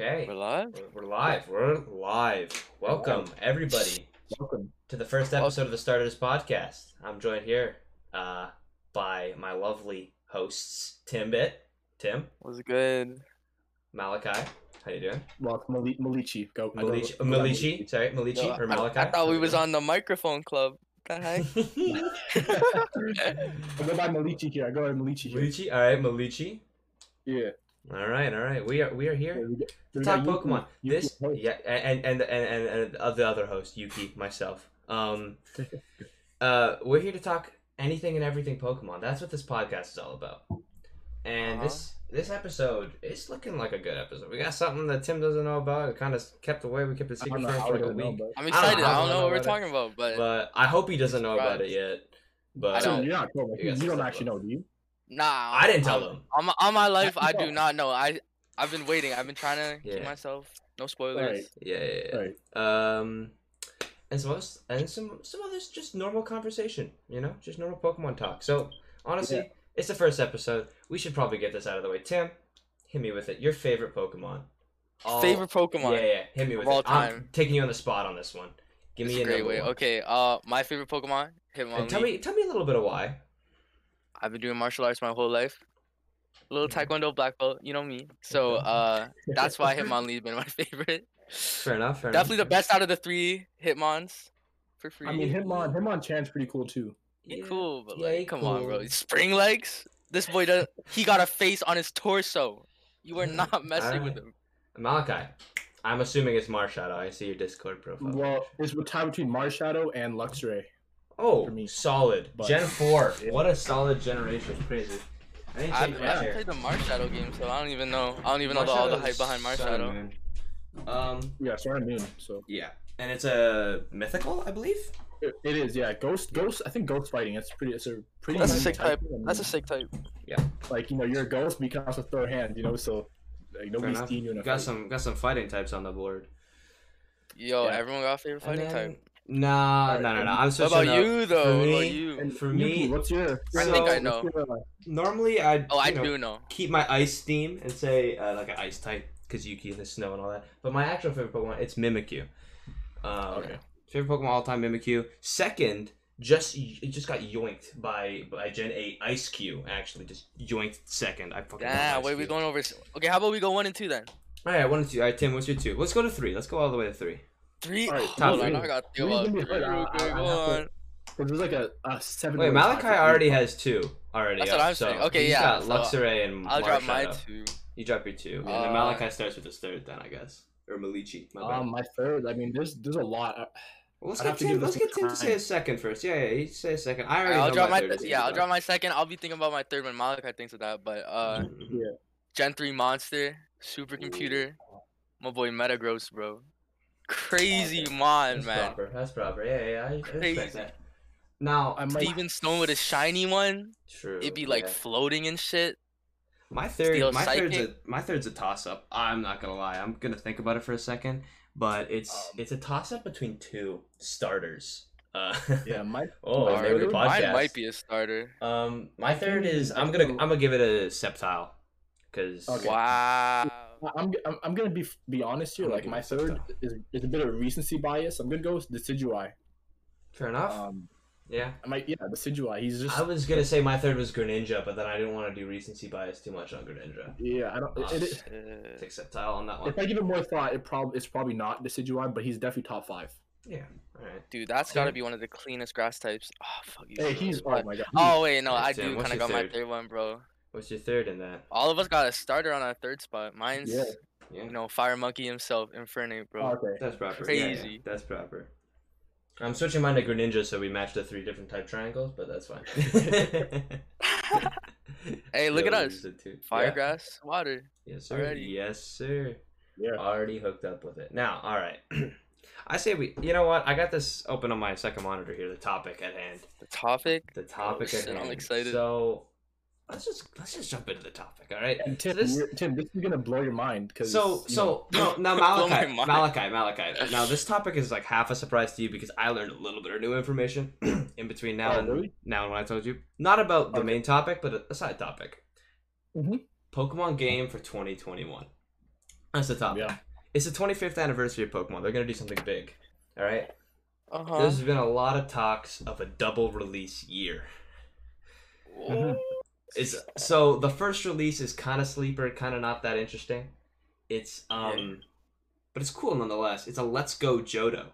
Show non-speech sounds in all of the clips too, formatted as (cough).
Okay. We're live? We're- We're live. We're live. Welcome, everybody, Welcome. to the first episode of the Starters Podcast. I'm joined here uh, by my lovely hosts, Timbit, Tim, What's good? Malachi. How you doing? Well, it's Mali- Malichi. Go. I go- Malichi. go by Malichi. Sorry, Malichi Yo, or Malachi. I, thought we was on the microphone club. The (laughs) heck? (laughs) I go by Malichi here. I go by Malichi here. Malichi. All right, Malichi. Yeah. All right, all right. We are we are here we to talk Pokemon. Yuki This host. yeah, and and and and, and, and the other host Yuki, myself. Um, (laughs) uh, we're here to talk anything and everything Pokemon. That's what this podcast is all about. And Uh-huh. this this episode is looking like a good episode. We got something that Tim doesn't know about. It kind of kept away. We kept it secret don't know from him how for I like a don't know, week. but- I'm I don't excited. know I don't know know what we're talking about, but, But I hope he doesn't know about it yet. But So don't. you're not told. Like, You you, guys you can don't actually know, do you? Nah. I didn't tell on- them. On my, on my life, I do not know. I I've been waiting. I've been trying to Yeah. keep myself. No spoilers. Right. Yeah, yeah, yeah. Right. Um, and some others- and some some others just normal conversation, you know, just normal Pokemon talk. So honestly, Yeah. it's the first episode. We should probably get this out of the way. Tim, hit me with it. Your favorite Pokemon. All- Favorite Pokemon. Yeah, yeah. Hit me of with all it. I'm time. taking you on the spot on this one. Give It's me a a great way. one. Okay. Uh, my favorite Pokemon. Hitmonlee. And tell me, tell me a little bit of why. I've been doing martial arts my whole life. A Little Mhm. Taekwondo black belt, you know me. So Okay. uh, (laughs) that's why Hitmonlee's been my (laughs) favorite. Fair enough. Fair Definitely the best out of the three Hitmons. For free. I mean, Hitmon, Hitmonchan's pretty cool too. Yeah. cool, but Yeah, like, he come on, bro. Spring legs. This boy does. He got a face on his torso. You are (laughs) not messing with him. Malachi. I'm assuming it's Marshadow. I see your Discord profile. Well, it's a tie between Marshadow and Luxray. Oh, for me. solid. But- Gen 4. (laughs) Yeah. What a solid generation. Crazy. i haven't I haven't chair. played the Marshadow game, so I don't even know. I don't even know the, all the hype behind Sun and Marshadow. Moon. Um, Yeah, Sun and Moon. So yeah. And it's a mythical, I believe? it, it is. Yeah, Ghost. Ghost. I think Ghost fighting. It's pretty. It's a pretty. That's a sick type. I That's a sick type. Yeah. Like you know, you're a ghost, but you can also throw a hand. You know, so like nobody's enough. seeing you in a Got fight. some got some fighting types on the board. Yo, Yeah. everyone got a favorite fighting then- type. Nah, Alright, no, no, no. I'm What switching about up. you though? For What me, about you? And For Yuki, me- what's your? I think I know. what's your, uh, Normally, I'd Oh, I know, do know. keep my ice theme and say uh, like an ice type because Yuki and the snow and all that. But my actual favorite Pokemon, it's Mimikyu. Um, Okay. Favorite Pokemon all time, Mimikyu. Second, just it just got yoinked by by Gen Eight Eiscue. Actually, just yoinked second. I fucking. love Yeah, Ice wait, we Cube. going over. Okay, how about we go one and two then? All right, one and two. All right, Tim, what's your two? Let's go to three. Let's go all the way to three. Three. Alright, top Hold on, three. I got to think Three's about gonna be three. hard. I- Okay, I- go I have to- on. Cause there's like a, a seven. Wait, Malachi already three. has two already. That's up, what I'm so saying. Okay, he's yeah, got so Luxray and I'll drop my two. You drop your two, and then Uh, Malachi starts with his third. Then I guess, or Malichi. My bad. Um, my third. I mean, there's there's a lot. Uh, Well, let's I'd get have to Tim. give Let's get some Tim to say a second first. Yeah, yeah, he say a second. I already Alright, I'll know drop my third th- yeah, I'll gonna drop my second. I'll be thinking about my third when Malachi thinks of that. But uh. Yeah. Gen three monster, supercomputer, my boy Metagross, bro. Crazy mon, That's man. proper. That's proper. Yeah, yeah, I, I Crazy. that. Now, I might. Steven Stone with a shiny one, true. it'd be like yeah. floating and shit. my third. Steel My third's a my third's a toss up. I'm not gonna lie. I'm gonna think about it for a second, but it's Um, it's a toss up between two starters. Uh, Yeah, (laughs) my oh, my and they were the third- podcast. Mine might be a starter. Um, my third is I'm gonna I'm gonna give it a Sceptile, because Okay. Wow. I'm, I'm I'm gonna be be honest here. I'm Like my third is, is a bit of recency bias. I'm gonna go with Decidueye. fair enough. Um, yeah. I might yeah, Decidueye. He's just I was gonna say my third was Greninja, but then I didn't want to do recency bias too much on Greninja. yeah. I don't. Oh, It, it, Shit. Take Sceptile on that one. if I give it more thought, it probably it's probably not Decidueye, but he's definitely top five. Yeah. All right. Dude, that's gotta be one of the cleanest grass types. Oh fuck you. Hey, he's oh my god. Oh wait, no, Yeah, I do kind of your got my third? third one, bro. What's your third in that? All of us got a starter on our third spot. Mine's, Yeah. Yeah. you know, Fire Monkey himself, Infernape, bro. Oh, okay. That's proper. Yeah, yeah, Crazy. That's proper. I'm switching mine to Greninja so we match the three different type triangles, but that's fine. (laughs) Hey, look at us. used it too. Fire, Yeah. grass, water. Yes, sir. already. Yes, sir. Yeah. Already hooked up with it. Now, all right. (clears throat) I say we. You know what? I got this open on my second monitor here. The topic at hand. The topic. The topic oh, at shit, I'm excited. So let's just let's just jump into the topic. All right. And Tim, this- Tim, this is gonna blow your mind because So so no (laughs) now Malachi. Malachi Malachi. Now this topic is like half a surprise to you because I learned a little bit of new information (clears throat) in between now Oh, and really? now and when I told you. Not about the Okay. main topic, but a, a side topic. Mhm. Pokemon game for 2021. That's the top. Yeah. It's the 25th anniversary of Pokemon. They're gonna do something big. All right. Uh huh. There's been a lot of talks of a double release year. It's so the first release is kind of sleeper, kind of not that interesting. It's um, but it's cool nonetheless. It's a Let's Go Johto.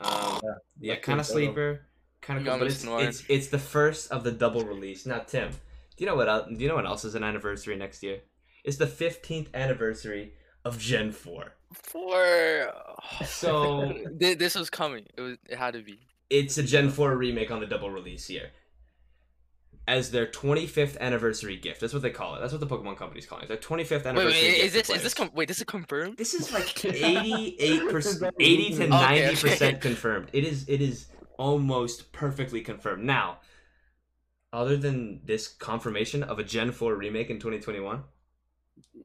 Um, Yeah, yeah, kind of sleeper, kind of cool, but it's, snoring. it's it's the first of the double release. Now, Tim, do you know what? el- Do you know what else is an anniversary next year? It's the 15th anniversary of Gen 4. Four. (laughs) So- this was coming. It was. It had to be. It's a Gen 4 remake on the double release here. As their 25th anniversary gift. That's what they call it. That's what the Pokemon company's calling it. Their 25th Wait, anniversary wait. gift Is this? Is this? Com- wait, this is confirmed. This is like (laughs) 88%, 80 to Okay, 90% okay. confirmed. It is it is almost perfectly confirmed. Now, other than this confirmation of a Gen 4 remake in 2021,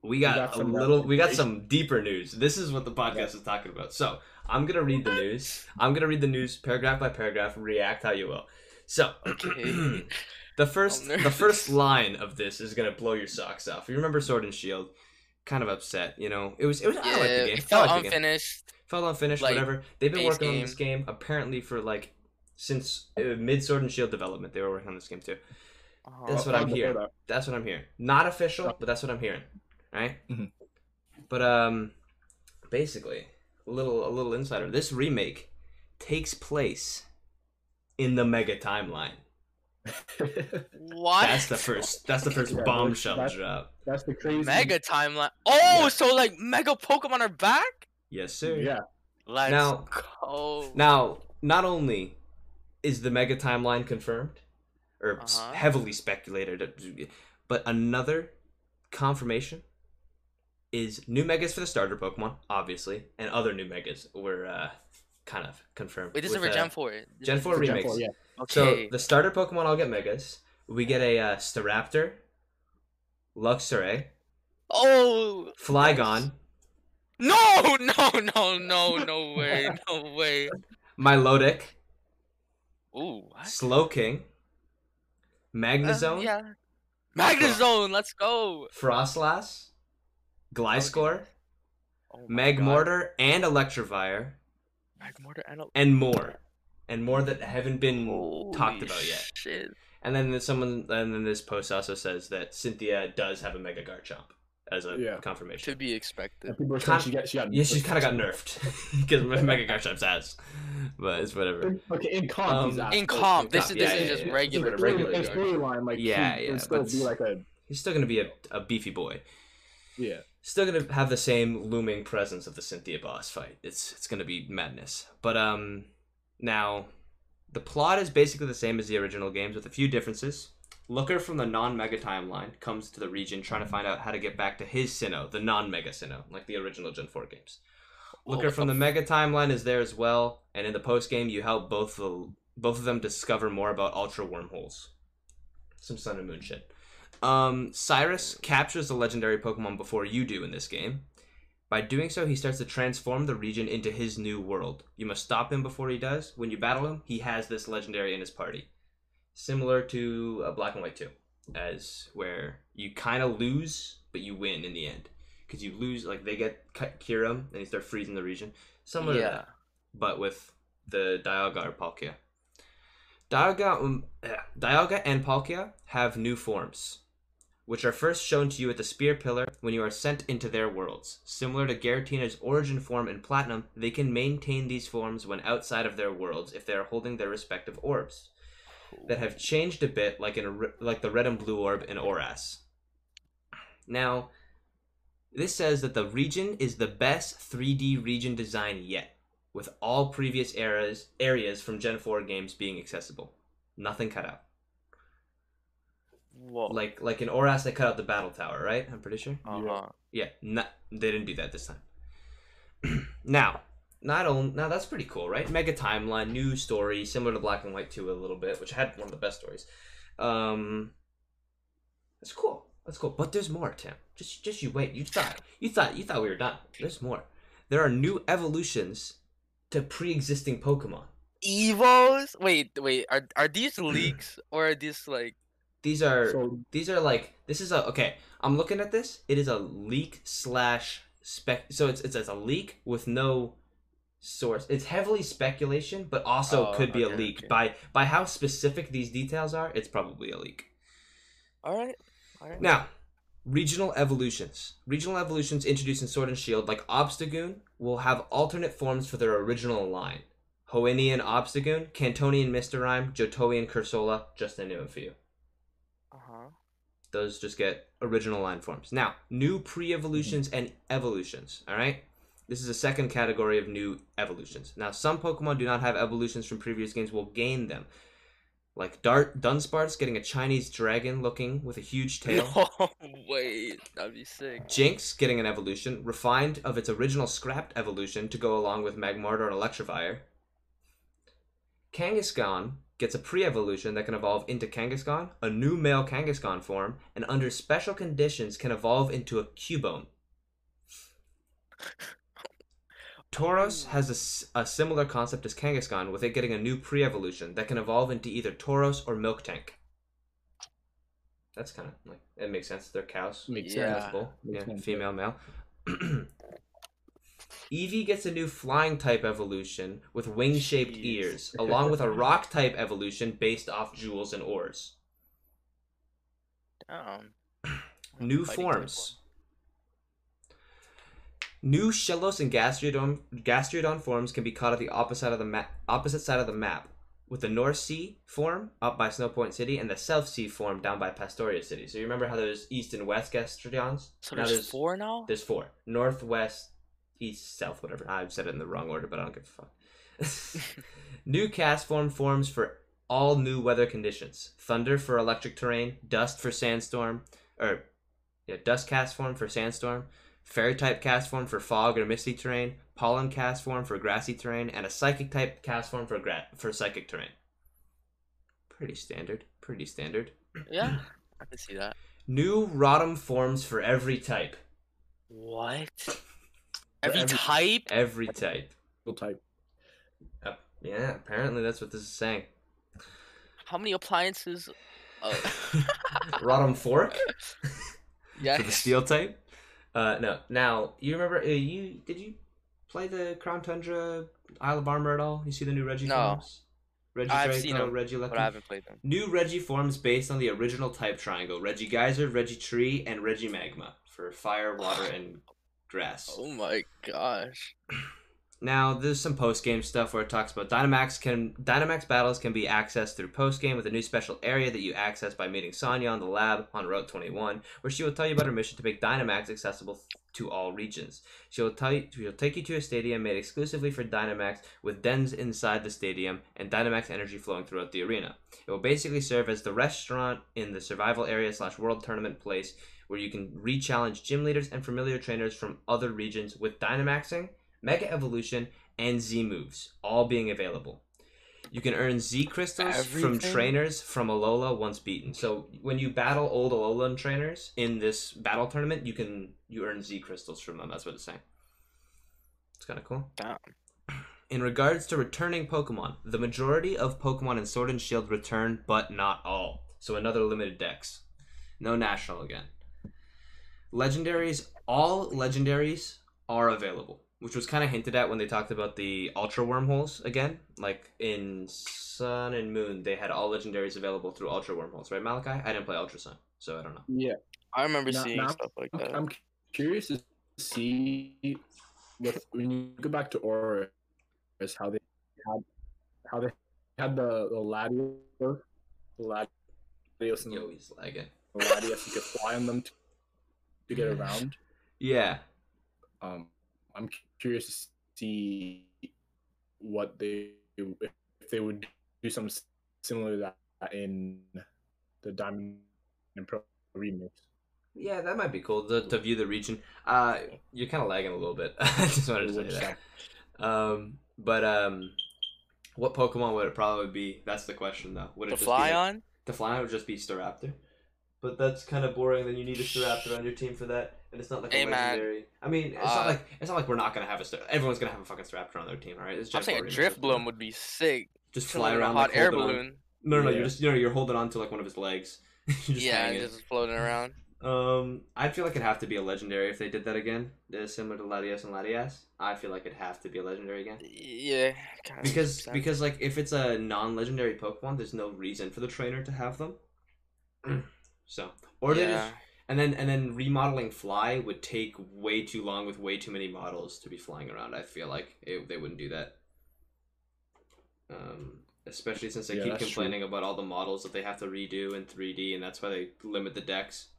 we got, got a some little we got some deeper news. This is what the podcast is talking about. So, I'm going to read the news. I'm going to read the news paragraph by paragraph, react how you will. So, Okay. (clears throat) the first the first line of this is going to blow your socks off. You remember Sword and Shield? Kind of upset, you know. It was it was I Yeah, like the game. it I felt like the game unfinished. felt unfinished, like, whatever. They've been base working on this game apparently for like since uh, mid Sword and Shield development. They were working on this game too. Uh-huh. That's what I'm before hearing. that. That's what I'm hearing. Not official, but that's what I'm hearing. Right? Mhm. But um, basically, a little a little insider. This remake takes place in the Mega Timeline. What? That's the first. That's the first Yeah, bombshell that's- drop. That's the crazy. Mega timeline. Oh, Yeah. so like Mega Pokemon are back? Yes, sir. Yeah. Let's Now- go. Now, not only is the Mega Timeline confirmed, or Uh-huh. heavily speculated, but another confirmation is new Megas for the starter Pokemon, obviously, and other new Megas were uh, kind of confirmed. Wait, this is with, for uh, Gen 4. Gen 4 For Gen remakes. 4, yeah. So the starter Pokemon all get Megas. We get a uh, Staraptor, Luxray, Oh. Flygon, No, no, no, no, no way. No way. Milotic, Ooh, what? Slowking, Uh, Magnezone, yeah. Magnezone, let's go. Froslass, Gliscor, Oh my God. Magmortar, and Electivire, Magmortar and a- and more, and more that haven't been Holy talked about yet. Shit. And then there's someone, and then this post also says that Cynthia does have a Mega Garchomp as a Yeah. confirmation. To be expected. And people are saying she got she got. Yeah, she's kind of got nerfed (laughs) because Mega Garchomp's ass, but it's whatever. Okay, in comp, Um, he's In comp, this Comp, is yeah, this is yeah, just yeah. regular, regular. in storyline, like Yeah, he yeah, still be like a He's still gonna be a, a beefy boy. Yeah. Still gonna have the same looming presence of the Cynthia boss fight. It's it's gonna be madness. But um, now, the plot is basically the same as the original games with a few differences. Looker from the non-Mega timeline comes to the region trying to find out how to get back to his Sinnoh, the non-Mega Sinnoh, like the original Gen 4 games. Looker what from the the Mega timeline is there as well, and in the post game you help both the both of them discover more about Ultra wormholes. Some Sun and Moon shit. Um, Cyrus captures the legendary Pokemon before you do in this game. By doing so, he starts to transform the region into his new world. You must stop him before he does. When you battle him, he has this legendary in his party. Similar to uh, Black and White 2, as where you kind of lose, but you win in the end. Because you lose, like, they get cut Kyurem, and you start freezing the region. Similar to that, but with the Dialga or Palkia. Dialga, um, eh, Dialga and Palkia have new forms, which are first shown to you at the Spear Pillar when you are sent into their worlds. Similar to Giratina's origin form in Platinum, they can maintain these forms when outside of their worlds if they are holding their respective orbs that have changed a bit, like in like the red and blue orb in Oras. Now, this says that the region is the best 3D region design yet, with all previous eras areas from Gen 4 games being accessible. Nothing cut out. Whoa. Like like in Oras, they cut out the battle tower, right? I'm pretty sure. uh-huh. Yeah, not, they didn't do that this time. (clears throat) now, not only now that's pretty cool, right? Mega timeline, new story, similar to Black and White 2 a little bit, which had one of the best stories. Um, that's cool. That's cool. But there's more, Tim. Just just you wait. You thought you thought you thought we were done. There's more. There are new evolutions to pre-existing Pokemon. Evos? Wait, wait. Are are these leaks or are these like These are So these are like this is a okay. I'm looking at this. It is a leak slash spec. So it's it's, it's a leak with no source. It's heavily speculation, but also Oh, could be a leak okay. by by how specific these details are. It's probably a leak. All right. All right. Now, regional evolutions. Regional evolutions introduced in Sword and Shield, like Obstagoon, will have alternate forms for their original line. Hoennian Obstagoon, Kantonian Mr. Rime, Johtoian Cursola, just to name a few. Uh huh. Those just get original line forms. Now, new pre-evolutions and evolutions, alright? This is a second category of new evolutions. Now, some Pokemon do not have evolutions from previous games will gain them. Like Dart Dunsparce getting a Chinese dragon looking with a huge (laughs) tail. No, wait, that'd be sick. Jynx getting an evolution, refined of its original scrapped evolution to go along with Magmortar and Electivire. Kangaskhan gets a pre-evolution that can evolve into Kangaskhan, a new male Kangaskhan form, and under special conditions can evolve into a Cubone. Tauros has a similar concept as Kangaskhan, with it getting a new pre-evolution that can evolve into either Tauros or Miltank. That's kind of like it makes sense. They're cows. makes Yeah. sense. That's. Makes Yeah, sense, female, male. (clears throat) (clears throat) Eevee gets a new flying type evolution with wing shaped ears, (laughs) along with a rock type evolution based off jewels and ores. Damn. (clears throat) New forms. New Shellos and Gastrodon, Gastrodon forms can be caught at the opposite of the map, opposite side of the map, with the North Sea form up by Snowpoint City and the South Sea form down by Pastoria City. So you remember how there's East and West Gastrodons? So Now there's, four now. There's four. North, east, south, whatever. I've said it in the wrong order, but I don't give a fuck. (laughs) (laughs) new Castform forms for all new weather conditions. Thunder for electric terrain, dust for sandstorm, or yeah, dust Castform for sandstorm, fairy type Castform for fog or misty terrain, pollen Castform for grassy terrain, and a psychic type Castform for gra- for psychic terrain. Pretty standard. Pretty standard. (clears throat) Yeah, I can see that. New Rotom forms for every type. What? Every every- type? Every type. We'll type. Uh, yeah, apparently that's what this is saying. How many appliances? Uh, (laughs) Rotom Fork (laughs) yeah. for the steel type. Uh, no. Now you remember? Uh, you did you play the Crown Tundra Isle of Armor at all? You see the new Regi No. forms? Reggie I've Draco, seen 'em, Reggie But I haven't played them. New Regi forms based on the original type triangle: Reggie Geyser, Reggie Tree, and Reggie Magma for fire, water, and grass. Oh my gosh. Now, there's some post game stuff where it talks about Dynamax can Dynamax battles can be accessed through post game with a new special area that you access by meeting Sonia on the lab on Route 21, where she will tell you about her mission to make Dynamax accessible to all regions. She will tell you she'll take you to a stadium made exclusively for Dynamax with dens inside the stadium and Dynamax energy flowing throughout the arena. It will basically serve as the restaurant in the survival area slash world tournament place where you can re-challenge gym leaders and familiar trainers from other regions with Dynamaxing Mega Evolution, and Z moves, all being available. You can earn Z crystals from trainers from Alola once beaten. So when you battle old Alolan trainers in this battle tournament, you can you earn Z crystals from them. That's what it's saying. It's kind of cool. Damn. In regards to returning Pokemon, the majority of Pokemon in Sword and Shield return, but not all. So another limited dex. No national again. Legendaries, all legendaries are available, which was kind of hinted at when they talked about the Ultra Wormholes again. Like in Sun and Moon, they had all legendaries available through Ultra Wormholes, right, Malachi? I didn't play Ultra Sun, so I don't know. Yeah. I remember Now- seeing now- stuff like that. I'm curious to see with when you go back to Aura, is how they had how they had the the Latios, the Latios and Yo, he's lagging. the Latios you could fly on them to, (laughs) to get around. Yeah, Um, I'm curious to see what they if they would do something similar to that in the Diamond and Pro remix. yeah, that might be cool to, to view the region. Uh, you're kind of lagging a little bit. (laughs) I just wanted to say that. Um, but um, what Pokemon would it probably be? That's the question, though. Would it the just fly be like- on? The Fly would just be Staraptor. But that's kind of boring. Then you need a Staraptor on your team for that, and it's not like Hey, a man. legendary. I mean, it's Uh, not like it's not like we're not gonna have a Star. Everyone's gonna have a fucking Staraptor on their team, all right? It's I'm saying a remix, Drifblim would be sick. Just Chilling fly in a around hot like air holding on- balloon. No, no, Yeah. you're just you know you're holding on to like one of his legs, (laughs) Just yeah, hanging. just floating around. Um, I feel like it'd have to be a legendary if they did that again, uh, similar to Latias and Latias. I feel like it'd have to be a legendary again Yeah, kinda because sense. because like if it's a non-legendary Pokemon, there's no reason for the trainer to have them. (clears throat) so or they yeah, just and then and then remodeling Fly would take way too long with way too many models to be flying around. I feel like it, they wouldn't do that. Um, especially since they Yeah, keep that's true. complaining about all the models that they have to redo in 3D, and that's why they limit the dex.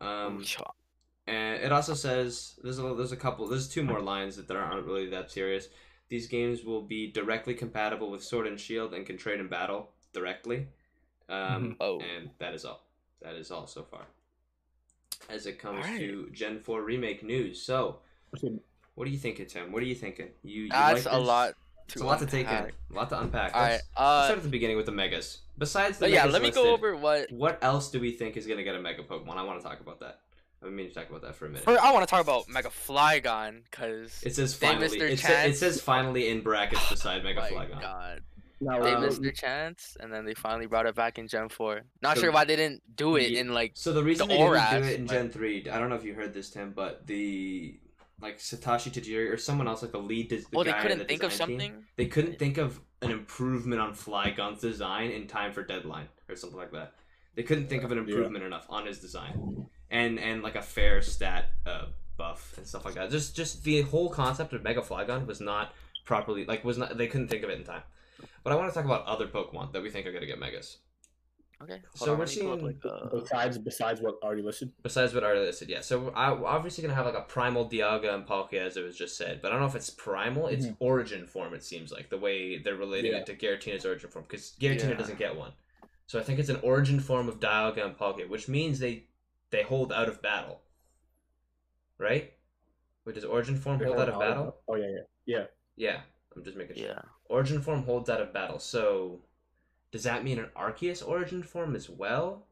Um, and it also says there's a there's a couple there's two more lines that aren't really that serious. These games will be directly compatible with Sword and Shield and can trade in battle directly. Um, Oh. and that is all. That is all so far. As it comes Alright. to Gen Four remake news, so what are you thinking, Tim? What are you thinking? You, you that's like a this? lot. It's a lot to take in, unpack. a lot to unpack. All right, Let's, let's uh, start at the beginning with the megas. Besides the but yeah, megas let me go over what. What else do we think is gonna get a mega Pokemon? I want to talk about that. I mean been to talk about that for a minute. First, I want to talk about Mega Flygon because It says finally. It, sa- it says finally in brackets (sighs) beside Mega my Flygon. God, now they Um, missed their chance, and then they finally brought it back in Gen Four. Not So- sure why they didn't do it Ye- in like. So the reason the they didn't do it in but- Gen three, I don't know if you heard this, Tim, but the like Satoshi Tajiri or someone else, like the lead, des- the Well, they guy in couldn't the think of design team, something. they couldn't think of an improvement on Flygon's design in time for deadline or something like that. They couldn't think of an Yeah. improvement enough on his design, and and like a fair stat uh, buff and stuff like that. Just just the whole concept of Mega Flygon was not properly like was not they couldn't think of it in time. But I want to talk about other Pokemon that we think are gonna get megas. Okay. So hold on, we're let me seeing- like, uh, besides besides what already listed. Besides what already listed, yeah. So I, we're obviously gonna have like a primal Dialga and Palkia as it was just said, but I don't know if it's primal. It's Mhm. origin form. It seems like the way they're relating Yeah. it to Giratina's origin form because Giratina Yeah. doesn't get one. So I think it's an origin form of Dialga and Palkia, which means they they hold out of battle, right? Wait, does origin form hold out of battle? Oh yeah, yeah, yeah. Yeah, I'm just making sure. yeah. Origin form holds out of battle. So does that mean an Arceus origin form as well?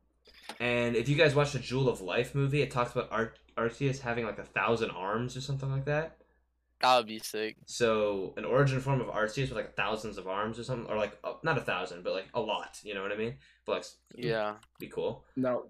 And if you guys watched the Jewel of Life movie, it talks about Ar- Arceus having like a thousand arms or something like that. That would be sick. So an origin form of Arceus with like thousands of arms or something, or like uh, not a thousand, but like a lot. You know what I mean? But like, Yeah. be cool Now,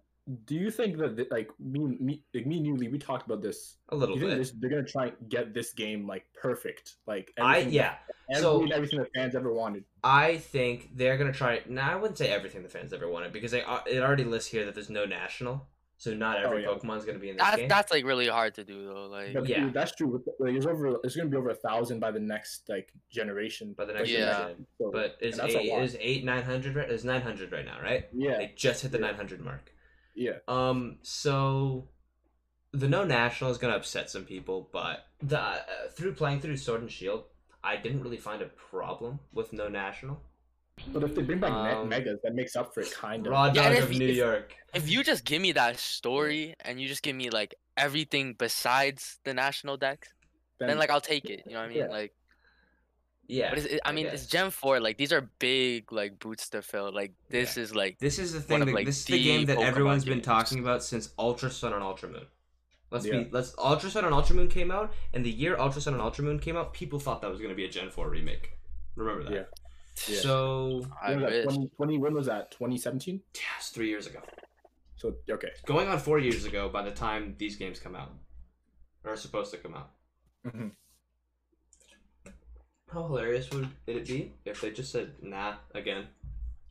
do you think that th- like me, me, like me and you, Lee, we talked about this. a little bit. this, they're gonna try and get this game like perfect, like I everything- yeah. everything, so- everything that fans ever wanted. I think they're gonna try. Now I wouldn't say everything the fans ever wanted because they uh, it already lists here that there's no national, so not Oh, every yeah. Pokemon's gonna be in this That's game. that's like really hard to do though. Like But yeah. dude, that's true. With- Like, there's over, it's gonna be over a thousand by the next like generation. By the next Yeah. generation. so- But is and that's a eight is eight nine hundred right? Is nine hundred right now, right? yeah, They just hit the Yeah. nine hundred mark. Yeah. Um, so the no national is gonna upset some people, but the uh, through playing through Sword and Shield, I didn't really find a problem with no national. But if they bring back me- Um, megas, that makes up for it, kind of. Raw Yeah, dog of if- New if- York. if you just give me that story and you just give me like everything besides the national dex, then, like I'll take it. You know what I mean? Yeah. Like, Yeah, but it's, it, I I mean, it's. Gen Four. Like these are big like boots to fill. Like this is like This is the one thing. of, That, like, this is the the game that Pokemon everyone's been talking about since Ultra Sun and Ultra Moon. Let's Yeah. be let's Ultra Sun and Ultra Moon came out, and the year Ultra Sun and Ultra Moon came out, people thought that was gonna be a Gen Four remake. Remember that? Yeah. Yeah. So I when was wish. that? 20, 20 when was that? 2017. Yes, three years ago. So okay. Going on four years ago by the time these games come out, or are supposed to come out. Mhm. How hilarious would it be if they just said nah again,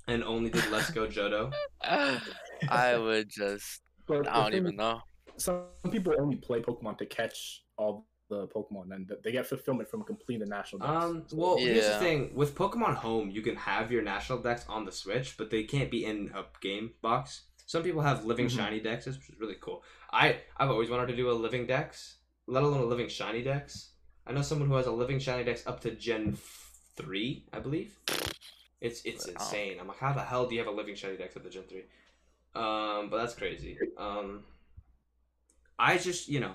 and only did Let's Go Johto? (laughs) I would just. But I don't even know. Some people only play Pokemon to catch all the Pokemon, and they get fulfillment from completing the national. dex. Um, well, here's the thing with Pokemon Home, you can have your national dex on the Switch, but they can't be in a game box. Some people have living Mhm. shiny dex, which is really cool. I I've always wanted to do a living dex, let alone a living shiny dex. I know someone who has a living shiny dex up to Gen three, I believe. It's it's insane. I'm like, how the hell do you have a living shiny dex up to Gen three? Um, but that's crazy. Um, I just you know.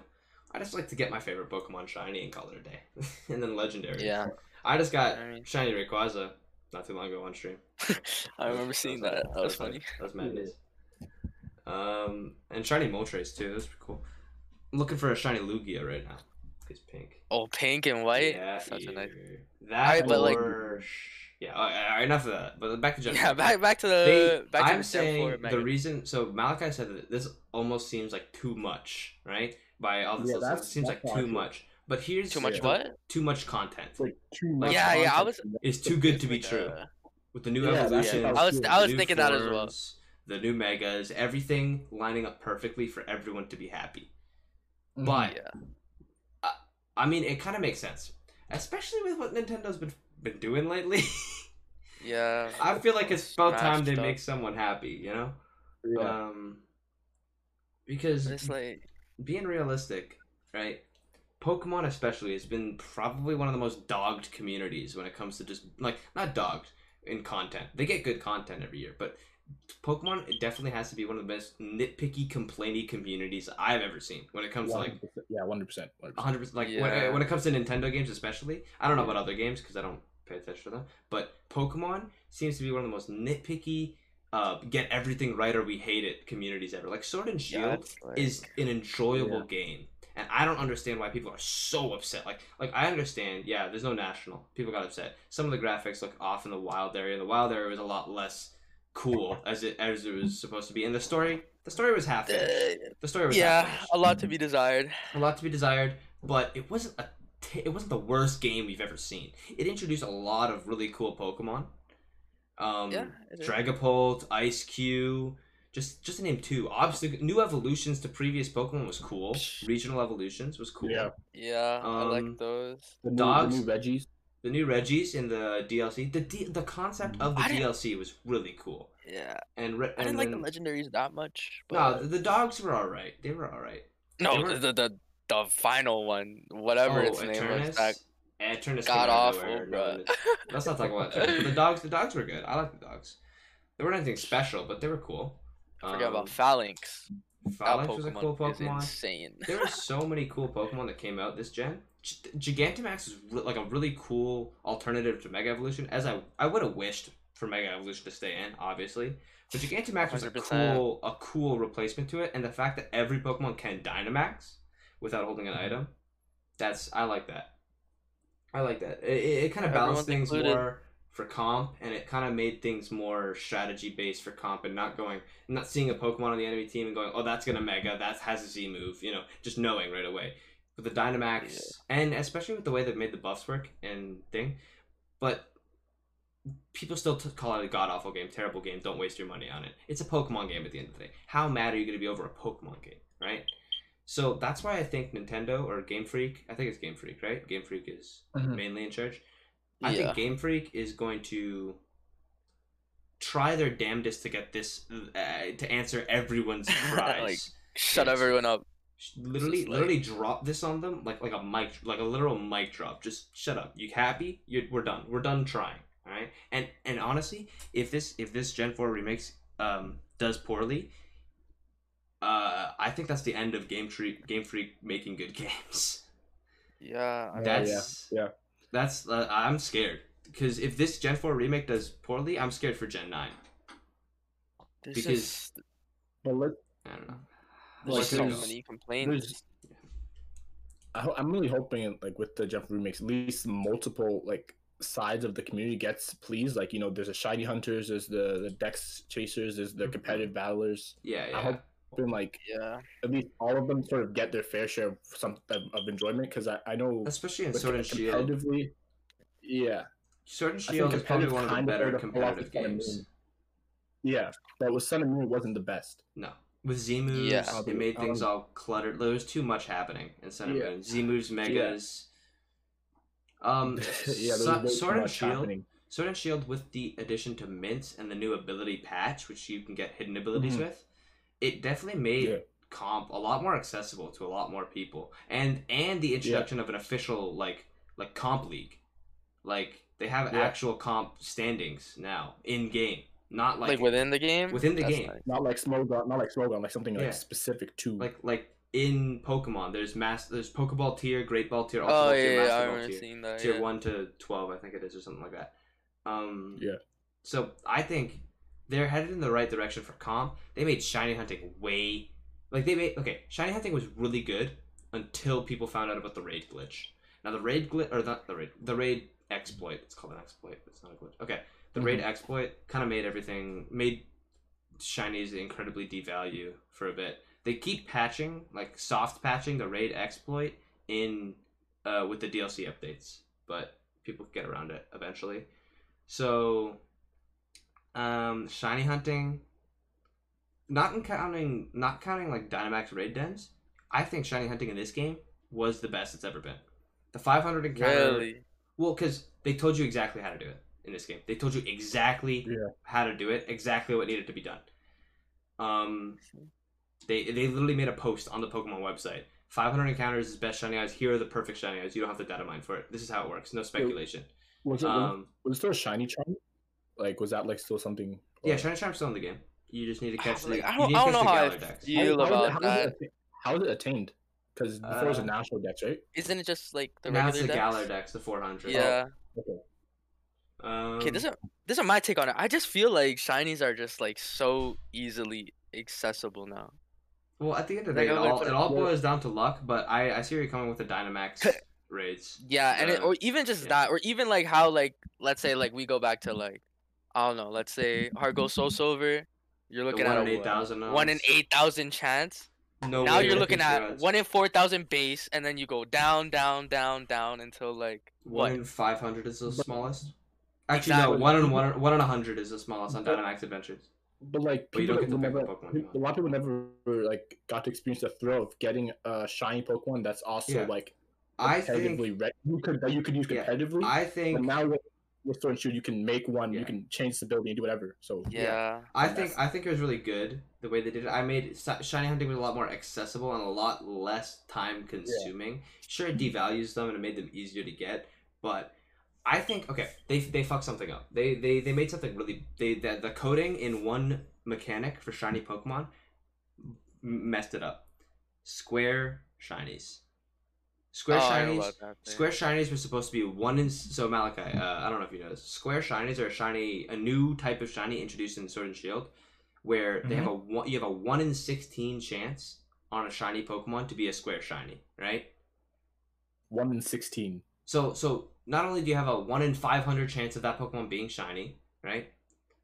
I just like to get my favorite Pokemon shiny and call it a day, (laughs) and then legendary. Yeah, I just got I mean- shiny Rayquaza not too long ago on stream. (laughs) I remember seeing that. That was funny. That was madness. Um, and shiny Moltres too. That's pretty cool. I'm looking for a shiny Lugia right now. It's pink. Oh, pink and white. Yeah, Such a nice. ew. That Alright, but, like- Yeah. All right, all right, enough of that. But back to Gen. Yeah, back back to the They, back to I'm the saying 4 the reason. So Malachi said that this almost seems like too much, right? By all this, Yeah, list, it seems like too feel. much. But here's too much the- what? Too much content. It's like too much. Yeah, yeah, I was- content. It's too good to be Like, true. uh, With the new Yeah, evolution, what I was. I was new thinking that as well. The new megas, everything lining up perfectly for everyone to be happy. Mhm. But Yeah. I mean, it kind of makes sense, especially with what Nintendo's been been doing lately. (laughs) Yeah. I feel like it's about time they up. make someone happy, you know? yeah. Um, because It's like being realistic, right? Pokemon especially has been probably one of the most dogged communities when it comes to just like not dogged in content. They get good content every year, but Pokemon it definitely has to be one of the best nitpicky, complainy communities I've ever seen when it comes to like 100%. Yeah, one hundred percent. 100 percent like when, Yeah. when it comes to Nintendo games especially. I don't know about other games because I don't pay attention to them, but Pokemon seems to be one of the most nitpicky, uh, get everything right or we hate it communities ever. Like Sword and yeah, Shield it's like- is an enjoyable game and i don't understand why people are so upset like like i understand yeah there's no national people got upset some of the graphics look off in the wild area the wild area was a lot less cool as it as it was supposed to be and the story the story was half finished. Uh, the story was yeah, half a lot to be desired. a lot to be desired but it wasn't a t- it wasn't the worst game we've ever seen it introduced a lot of really cool pokemon um Yeah, it is. Dragapult, Eiscue, just just to name two. Obviously, new evolutions to previous Pokemon was cool. Regional evolutions was cool. Yeah. Yeah, I Um, like those. The new, Dogs? the new veggies. The new Regis in the DLC, the D- the concept of the I DLC was really cool. Yeah, And re- I didn't like the then- legendaries that much. No, But... the, the dogs were all right. They were all right. no, were- the, the the final one, whatever oh, its name Eternus. was, that Eternus god awful, nowhere, no bro. one is- Let's not talk about (laughs) Eternus. The dogs, the dogs were good. I like the dogs. They weren't anything special, but they were cool. Forget Um, about Falinks. Falinks was a cool Pokemon. insane. there were (laughs) so many cool Pokemon that came out this gen. G- Gigantamax is re- like a really cool alternative to Mega Evolution. As I I would have wished for Mega Evolution to stay in, obviously, but Gigantamax was a cool a cool replacement to it, and the fact that every Pokemon can Dynamax without holding an item, that's I like that. I like that. It, it, kind of balanced Everyone's things included. more for comp, and it kind of made things more strategy based for comp, and not going, not seeing a Pokemon on the enemy team and going, oh, that's gonna Mega, that has a Z move, you know, just knowing right away. With the Dynamax, Yeah. and especially with the way they've made the buffs work and thing, but people still t- call it a god awful game, terrible game. Don't waste your money on it. It's a Pokemon game at the end of the day. How mad are you going to be over a Pokemon game, right? So that's why I think Nintendo or Game Freak, I think it's Game Freak, right? Game Freak is Mhm. mainly in charge. I Yeah. think Game Freak is going to try their damnedest to get this uh, to answer everyone's (laughs) cries. Like, Shut Yes. everyone up. Literally, literally drop this on them like like a mic, like a literal mic drop. Just shut up. You happy? you we're done. We're done trying. All right. And and honestly, if this if this Gen Four remakes um does poorly, uh, I think that's the end of Game Freak Game Freak making good (laughs) games. Yeah, I mean, Yeah, That's yeah. That's uh, I'm scared because if this Gen Four remake does poorly, I'm scared for Gen Nine. there's because- just But let, I don't know. There's like, so many complaints. I ho- I'm really hoping like with the Jeff remakes, at least multiple like sides of the community gets pleased. Like you know, there's a shiny hunters, there's the the Dex chasers, there's the Mhm. competitive battlers. Yeah, yeah. I yeah. hope hoping like Yeah, at least all of them sort of get their fair share of some of, of enjoyment because I, I know Especially in with Sword and Shield. competitively, yeah, Sword and Shield is probably one of the better started to fall off competitive the Sun and games. Moon. yeah, but with Sun and Moon wasn't the best. No. With Z moves, Yeah. it made things Um, all cluttered. There was too much happening in Sun and Yeah. Moon. Z moves, megas. Um, (laughs) yeah, Su- there was way too Sword and Shield. happening. Sword and Shield with the addition to Mint and the new ability patch, which you can get hidden abilities Mhm. with, it definitely made Yeah. comp a lot more accessible to a lot more people. And and the introduction of an official like like comp league. Like they have Yeah. actual comp standings now in game. Not like, like, within the game. within the That's game. nice. Not like Smogon, not like Smogon, like something Yeah. like specific to like like in Pokemon, there's mass there's Pokeball tier, Great Ball tier, Ultra Oh Ball yeah, tier, yeah, I Master Ball remember tier, seeing that. tier yeah. one to twelve, I think it is, or something like that. Um, Yeah. So I think they're headed in the right direction for comp. They made shiny hunting way like they made okay. Shiny hunting was really good until people found out about the raid glitch. Now the raid glitch or not the raid the raid exploit. It's called an exploit. It's not a glitch. Okay, the raid exploit kind of made everything made shinies incredibly devalue for a bit. They keep patching, like soft patching the raid exploit in uh, with the DLC updates, but people get around it eventually. So, um, shiny hunting, not in counting, not counting like Dynamax raid dens. I think shiny hunting in this game was the best it's ever been. The 500 encounter, Really? well, because they told you exactly how to do it in this game. They told you exactly Yeah. how to do it, exactly what needed to be done. Um, they they literally made a post on the Pokemon website. 500 encounters is best shiny eyes. Here are the perfect shiny eyes. You don't have to data mine for it. This is how it works. No speculation. Was it, Um, was it still a shiny charm? Like, was that like still something? yeah, shiny charm's still in the game. You just need to catch (sighs) the. I don't, need to I don't know the how I Galar Dex. feel how, about how, that. Is it, how is it attained? Because before it was a Uh, national dex, right? Isn't it just like the now it's regular the dex? Galar Dex, the 400. Yeah. Okay. Um, Okay, this is this is my take on it. I just feel like shinies are just like so easily accessible now. well, at the end of the Like, day, it all, it it- all boils down to luck. But I I see you're coming with the Dynamax raids. Yeah, and it, Uh, or even just yeah. that, or even like how like let's say like we go back to like I don't know, let's say Heart Gold Soul Silver, you're looking one at in a eight what, one in eight thousand chance. No now way you're looking at odds. one in four thousand base, and then you go down, down, down, down until like One what? in five hundred is the But- smallest. Actually, Exactly. no. One in one one in a hundred is the smallest on But- Dynamax Adventures. But like But you people don't get to would pick never, Pokemon a lot of people never like got to experience the thrill of getting a shiny Pokemon that's also Yeah. like I think. competitively re- you could that you could use Yeah, competitively. I but think. now with with Sword and Shield, you can make one. Yeah. You can change the ability and do whatever. So Yeah. I think I think it was really good the way they did it. I made shiny hunting was a lot more accessible and a lot less time consuming. Sure, it devalues them and it made them easier to get, but I think okay, they they fucked something up. They they they made something really they the, the coding in one mechanic for shiny Pokemon m- messed it up. Square shinies. Square Oh, shinies. that. Square shinies were supposed to be one in so Malachi. Uh, I don't know if you know this. Square shinies are a shiny, a new type of shiny introduced in Sword and Shield, where they have a one, you have a one in sixteen chance on a shiny Pokemon to be a square shiny, right? one in sixteen. So so not only do you have a one in five hundred chance of that Pokemon being shiny, right?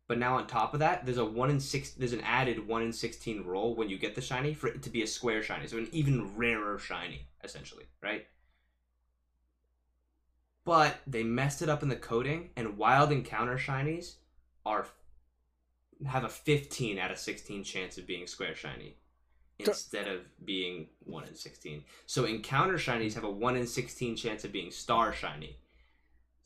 But now on top of that, there's a one in six. There's an added one in sixteen roll when you get the shiny for it to be a square shiny, so an even rarer shiny, essentially, right? But they messed it up in the coding, and wild encounter shinies are have a fifteen out of sixteen chance of being square shiny instead of being one in sixteen. So encounter shinies have a one in sixteen chance of being star shiny.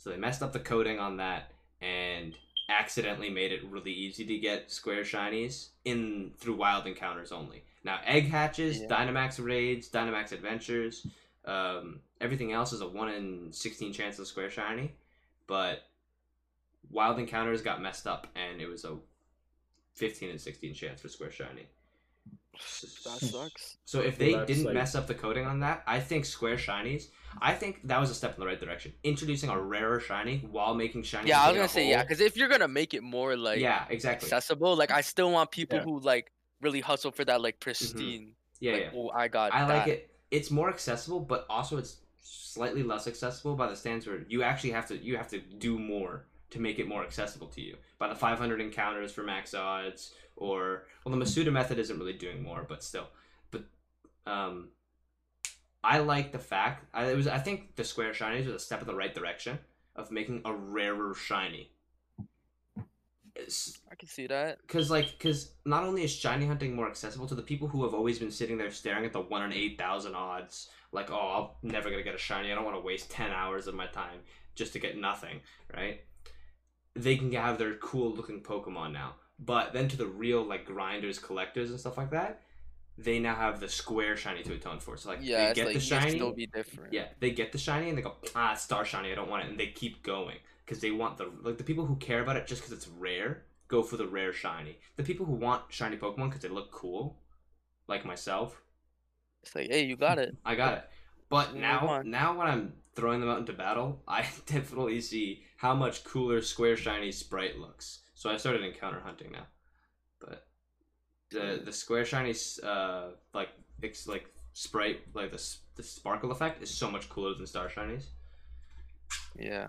So they messed up the coding on that and accidentally made it really easy to get square shinies in through wild encounters only. Now egg hatches, Yeah. Dynamax raids, Dynamax adventures, um, everything else is a one in sixteen chance of square shiny, but wild encounters got messed up and it was a fifteen and sixteen chance for square shiny. That sucks. (laughs) So if they that's didn't like- mess up the coding on that, I think Square Shinies. I think that was a step in the right direction. Introducing a rarer shiny while making shiny. Yeah, I was gonna a say yeah, because if you're gonna make it more like yeah, exactly. accessible, like I still want people Yeah. who like really hustle for that like pristine. Yeah, like, yeah. Oh, I got. I like it. It's more accessible, but also it's slightly less accessible by the stands where you actually have to you have to do more to make it more accessible to you. By the 500 encounters for max odds, or well, the Masuda method isn't really doing more, but still. But um, I like the fact I it was I think the square shinies was a step in the right direction of making a rarer shiny. It's, I can see that. Cause like, cause not only is shiny hunting more accessible to the people who have always been sitting there staring at the one in eight thousand odds, like, oh, I'm never gonna get a shiny. I don't want to waste ten hours of my time just to get nothing, right? They can have their cool looking Pokemon now, but then to the real like grinders, collectors, and stuff like that, they now have the square shiny to atone for. So like, Yeah, they get like the it needs to shiny, still be different. yeah, they get the shiny and they go, ah, star shiny, I don't want it, and they keep going because they want the like the people who care about it just because it's rare go for the rare shiny. The people who want shiny Pokemon because they look cool, like myself, It's like, hey, you got it. (laughs) I got it. But now, now when I'm throwing them out into battle, (laughs) I definitely see how much cooler Square Shiny Sprite looks. So I started encounter hunting now, the the Square Shiny uh like it's like Sprite like the the sparkle effect is so much cooler than Star Shinies. Yeah.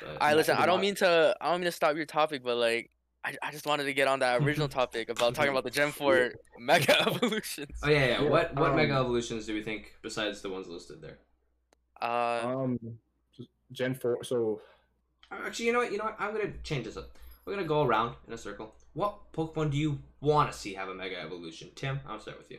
But, All right, listen. I don't mean to. I don't mean to stop your topic, but like, I, I just wanted to get on that original (laughs) topic about talking about the Gen Four Mega (laughs) Evolutions. Oh yeah, yeah. Yeah, What what um, mega evolutions do we think besides the ones listed there? Uh, Um, Gen four. So Actually, you know what? You know what? I'm gonna change this up. We're gonna go around in a circle. What Pokemon do you want to see have a mega evolution? Tim, I'll start with you.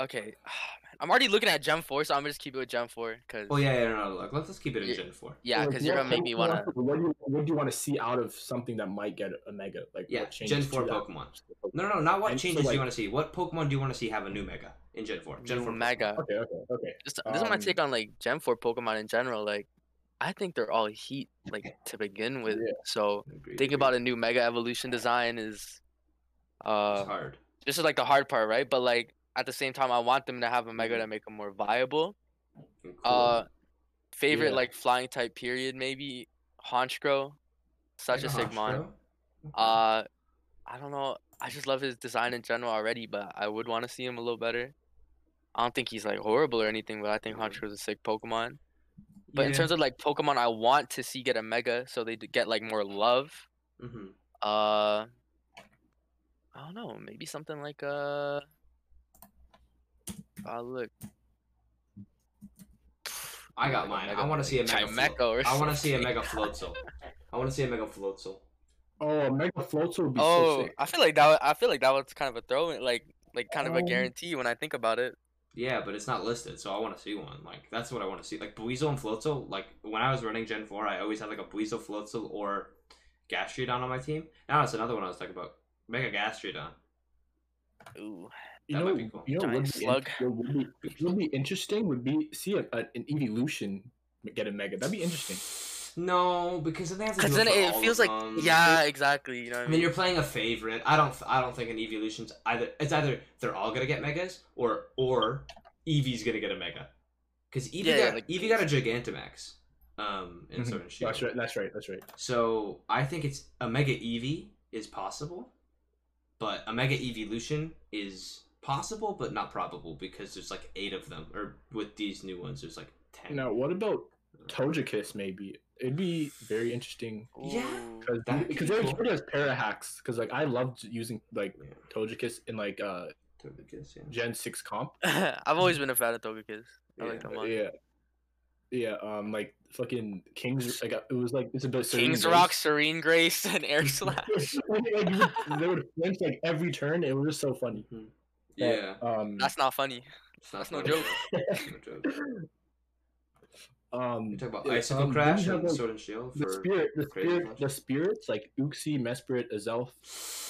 okay. (sighs) man, I'm already looking at Gen Four, so I'm gonna just keep it with Gen Four, cause Oh yeah, yeah, no, no, look, let's let's keep it in Yeah. Gen Four. yeah, cause you're gonna make me wanna. What do you what do you want to see out of something that might get a mega? Like Yeah, what changes Gen 4 Pokemon. Pokemon? No, no, no, not what And so, changes do like- you want to see. What Pokemon do you want to see have a new mega in Gen Four? Gen Four Mega. Okay, okay, okay. Just, this is my Um, take on like Gen Four Pokemon in general. Like, I think they're all heat, like (laughs) to begin with. Yeah. So. Agreed, thinking agreed. about a new Mega Evolution design is, It's uh, hard. this is like the hard part, right? But like at the same time, I want them to have a Mega Mhm. to make them more viable. cool. Uh, favorite Yeah. like flying type period maybe Honchkrow, such a Mega Sigmon. Honchkrow? Uh, I don't know. I just love his design in general already, but I would want to see him a little better. I don't think he's like horrible or anything, but I think Mhm. Honchkrow's a sick Pokemon. But in terms of like Pokemon, I want to see get a Mega so they get like more love. Mhm. Uh, I don't know. Maybe something like uh. Oh look. I got like a mine. I want to see a like mega. Chimecho Flo- or I want to see a something. mega Floatzel. I want to see a mega Floatzel. Oh, a Mega Floatzel would be so Oh, sick. I feel like that. I feel like that was kind of a throw in, like like kind of a Um, guarantee when I think about it. Yeah, but it's not listed, so I want to see one. Like that's what I want to see. Like Buizel and Floatzel. Like when I was running Gen Four, I always had like a Buizel, Floatzel, or Gastrodon on my team. Now it's another one I was talking about. Mega Gastrodon. Ooh. You That know, might be cool. you know, what would be, slug. what would be would be interesting would be see a, a, an evolution get a mega. That'd be interesting. No, because then they have to Cause then it, it feels like them. yeah, exactly. You know what I I mean, mean? you're playing a favorite. I don't. I don't think an evolution's either. It's either they're all gonna get megas, or or Eevee's gonna get a mega. Because Eevee Yeah, yeah, got like- Eevee got a Gigantamax. Um, in Mhm. Sword and Shield. That's right. That's right. That's right. So I think it's a mega Eevee is possible, but a mega evolution is possible but not probable because there's like eight of them. Or with these new ones, there's like ten. Now, what about Togekiss? Maybe it'd be very interesting Yeah. Because That could because be there cool. already has para hacks. Because like I loved using like Yeah, Togekiss in like uh Togekiss, yeah. Gen six comp. (laughs) I've always been a fan of Togekiss. I Yeah. like them a lot. Yeah. Yeah, um, like fucking Kings. Like it was like it's a bit King's Rock, Serene Grace, and Air (laughs) Slash. like, they would flinch like every turn. It was just so funny. Mhm. But, Yeah, Um. That's not funny. it's not that's no joke. though. It's no joke. (laughs) um. You talk about yeah, Icicle um, Crash then you and like, Sword and Shield the for spirit, the Crazy spirit, Flash. the spirits like Uxie, Mesprit, Azelf.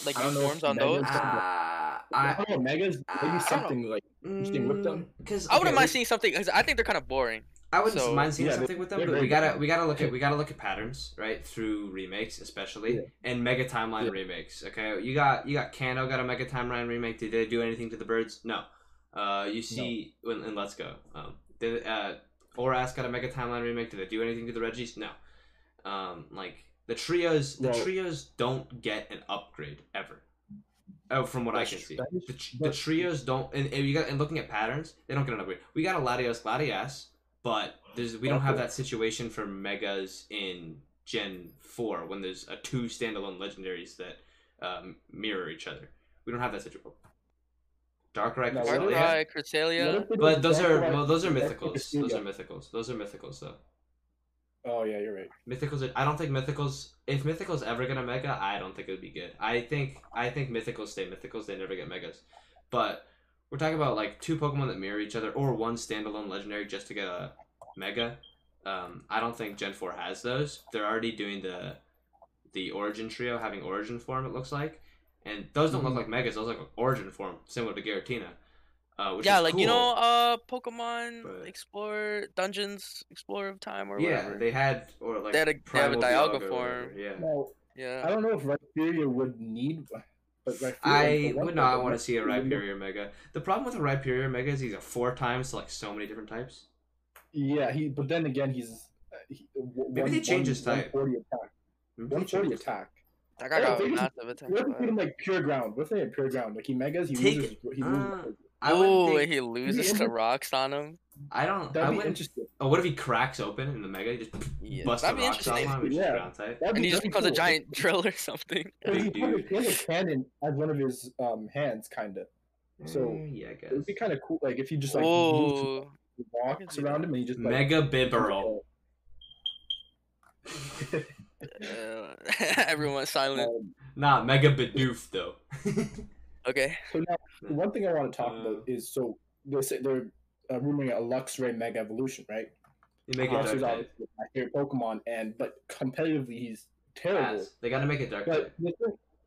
Like I don't know forms on those. Ah, I I don't know, Megas, maybe don't something like interesting with them. Because I wouldn't mind seeing something because I think they're kind of boring. I wouldn't So- mind seeing Yeah, something with them, but we gotta we gotta look at we gotta look at patterns right through remakes, especially Yeah. and mega timeline Yeah. remakes. Okay, you got you got Kanto got a mega timeline remake. Did they do anything to the birds? No. Uh, you see, in, in Let's Go, um, did uh, Oras got a mega timeline remake? Did they do anything to the Regis? No. Um, like the trios, the Well- trios don't get an upgrade ever. Oh, from what I can see, is- the, the trios don't. And, and you got and looking at patterns, they don't get an upgrade. We got a Latios Latias, but there's we don't have that situation for megas in Gen Four when there's a two standalone legendaries that um, mirror each other. We don't have that situation. Darkrai, No, Cresselia. what Darkrai, What Cresselia. But did those are well, those are Darkrai mythicals. Those are mythicals. Those are mythicals though. Oh yeah, you're right. Mythicals. Are, I don't think mythicals. If mythicals ever get a mega, I don't think it would be good. I think I think mythicals stay mythicals. They never get megas. But we're talking about like two Pokemon that mirror each other, or one standalone legendary just to get a mega. Um, I don't think Gen Four has those. They're already doing the the Origin trio, having Origin form. It looks like, and those don't look Mhm. like megas. Those look like Origin form, similar to Giratina. Uh, which Yeah, is like you know, uh, Pokemon but- Explorer Dungeons, Explorer of Time, or whatever. yeah, whatever. they had or like They had a- they have a Primal Dialga Dialga form. whatever, Yeah. Now, I don't know if Rhyperior would need, but Rhyperior, I the would that- not want to see a would- Rhyperior Mega. The problem with a Rhyperior Mega is he's a four times to like so many different types. Yeah, he. But then again, he's. uh, He, Maybe they change his type. 140 attack. Maybe they 140 attack. That guy Yeah, got they just- massive attack. What if they put him like pure ground? What if they had pure ground? Like he megas, he Take loses. He uh, loses. I Oh, think, he loses to rocks on him. I don't. I That'd be wouldn't. interesting. Oh, what if he cracks open in the mega? He just Yeah, busts the that'd be rocks off interesting. him. Yeah. is ground type. That'd And he just that'd be becomes a giant (laughs) drill or something. (laughs) He, he has a cannon as one of his um hands, kind of. So, Eh, yeah, I guess. It would be kind of cool, like if he just like moves walks see around him and he just like, Mega (laughs) Bibarel. (laughs) uh, everyone's silent. um, Nah, Mega Bidoof though. (laughs) Okay. So now, one thing I want to talk Uh, about is so they're say- they're uh, rumoring a Luxray Mega Evolution, right? you make it Uh-huh. dark Luxray's type. obviously my favorite Pokemon, and but competitively he's terrible. Pass. They gotta make it dark. But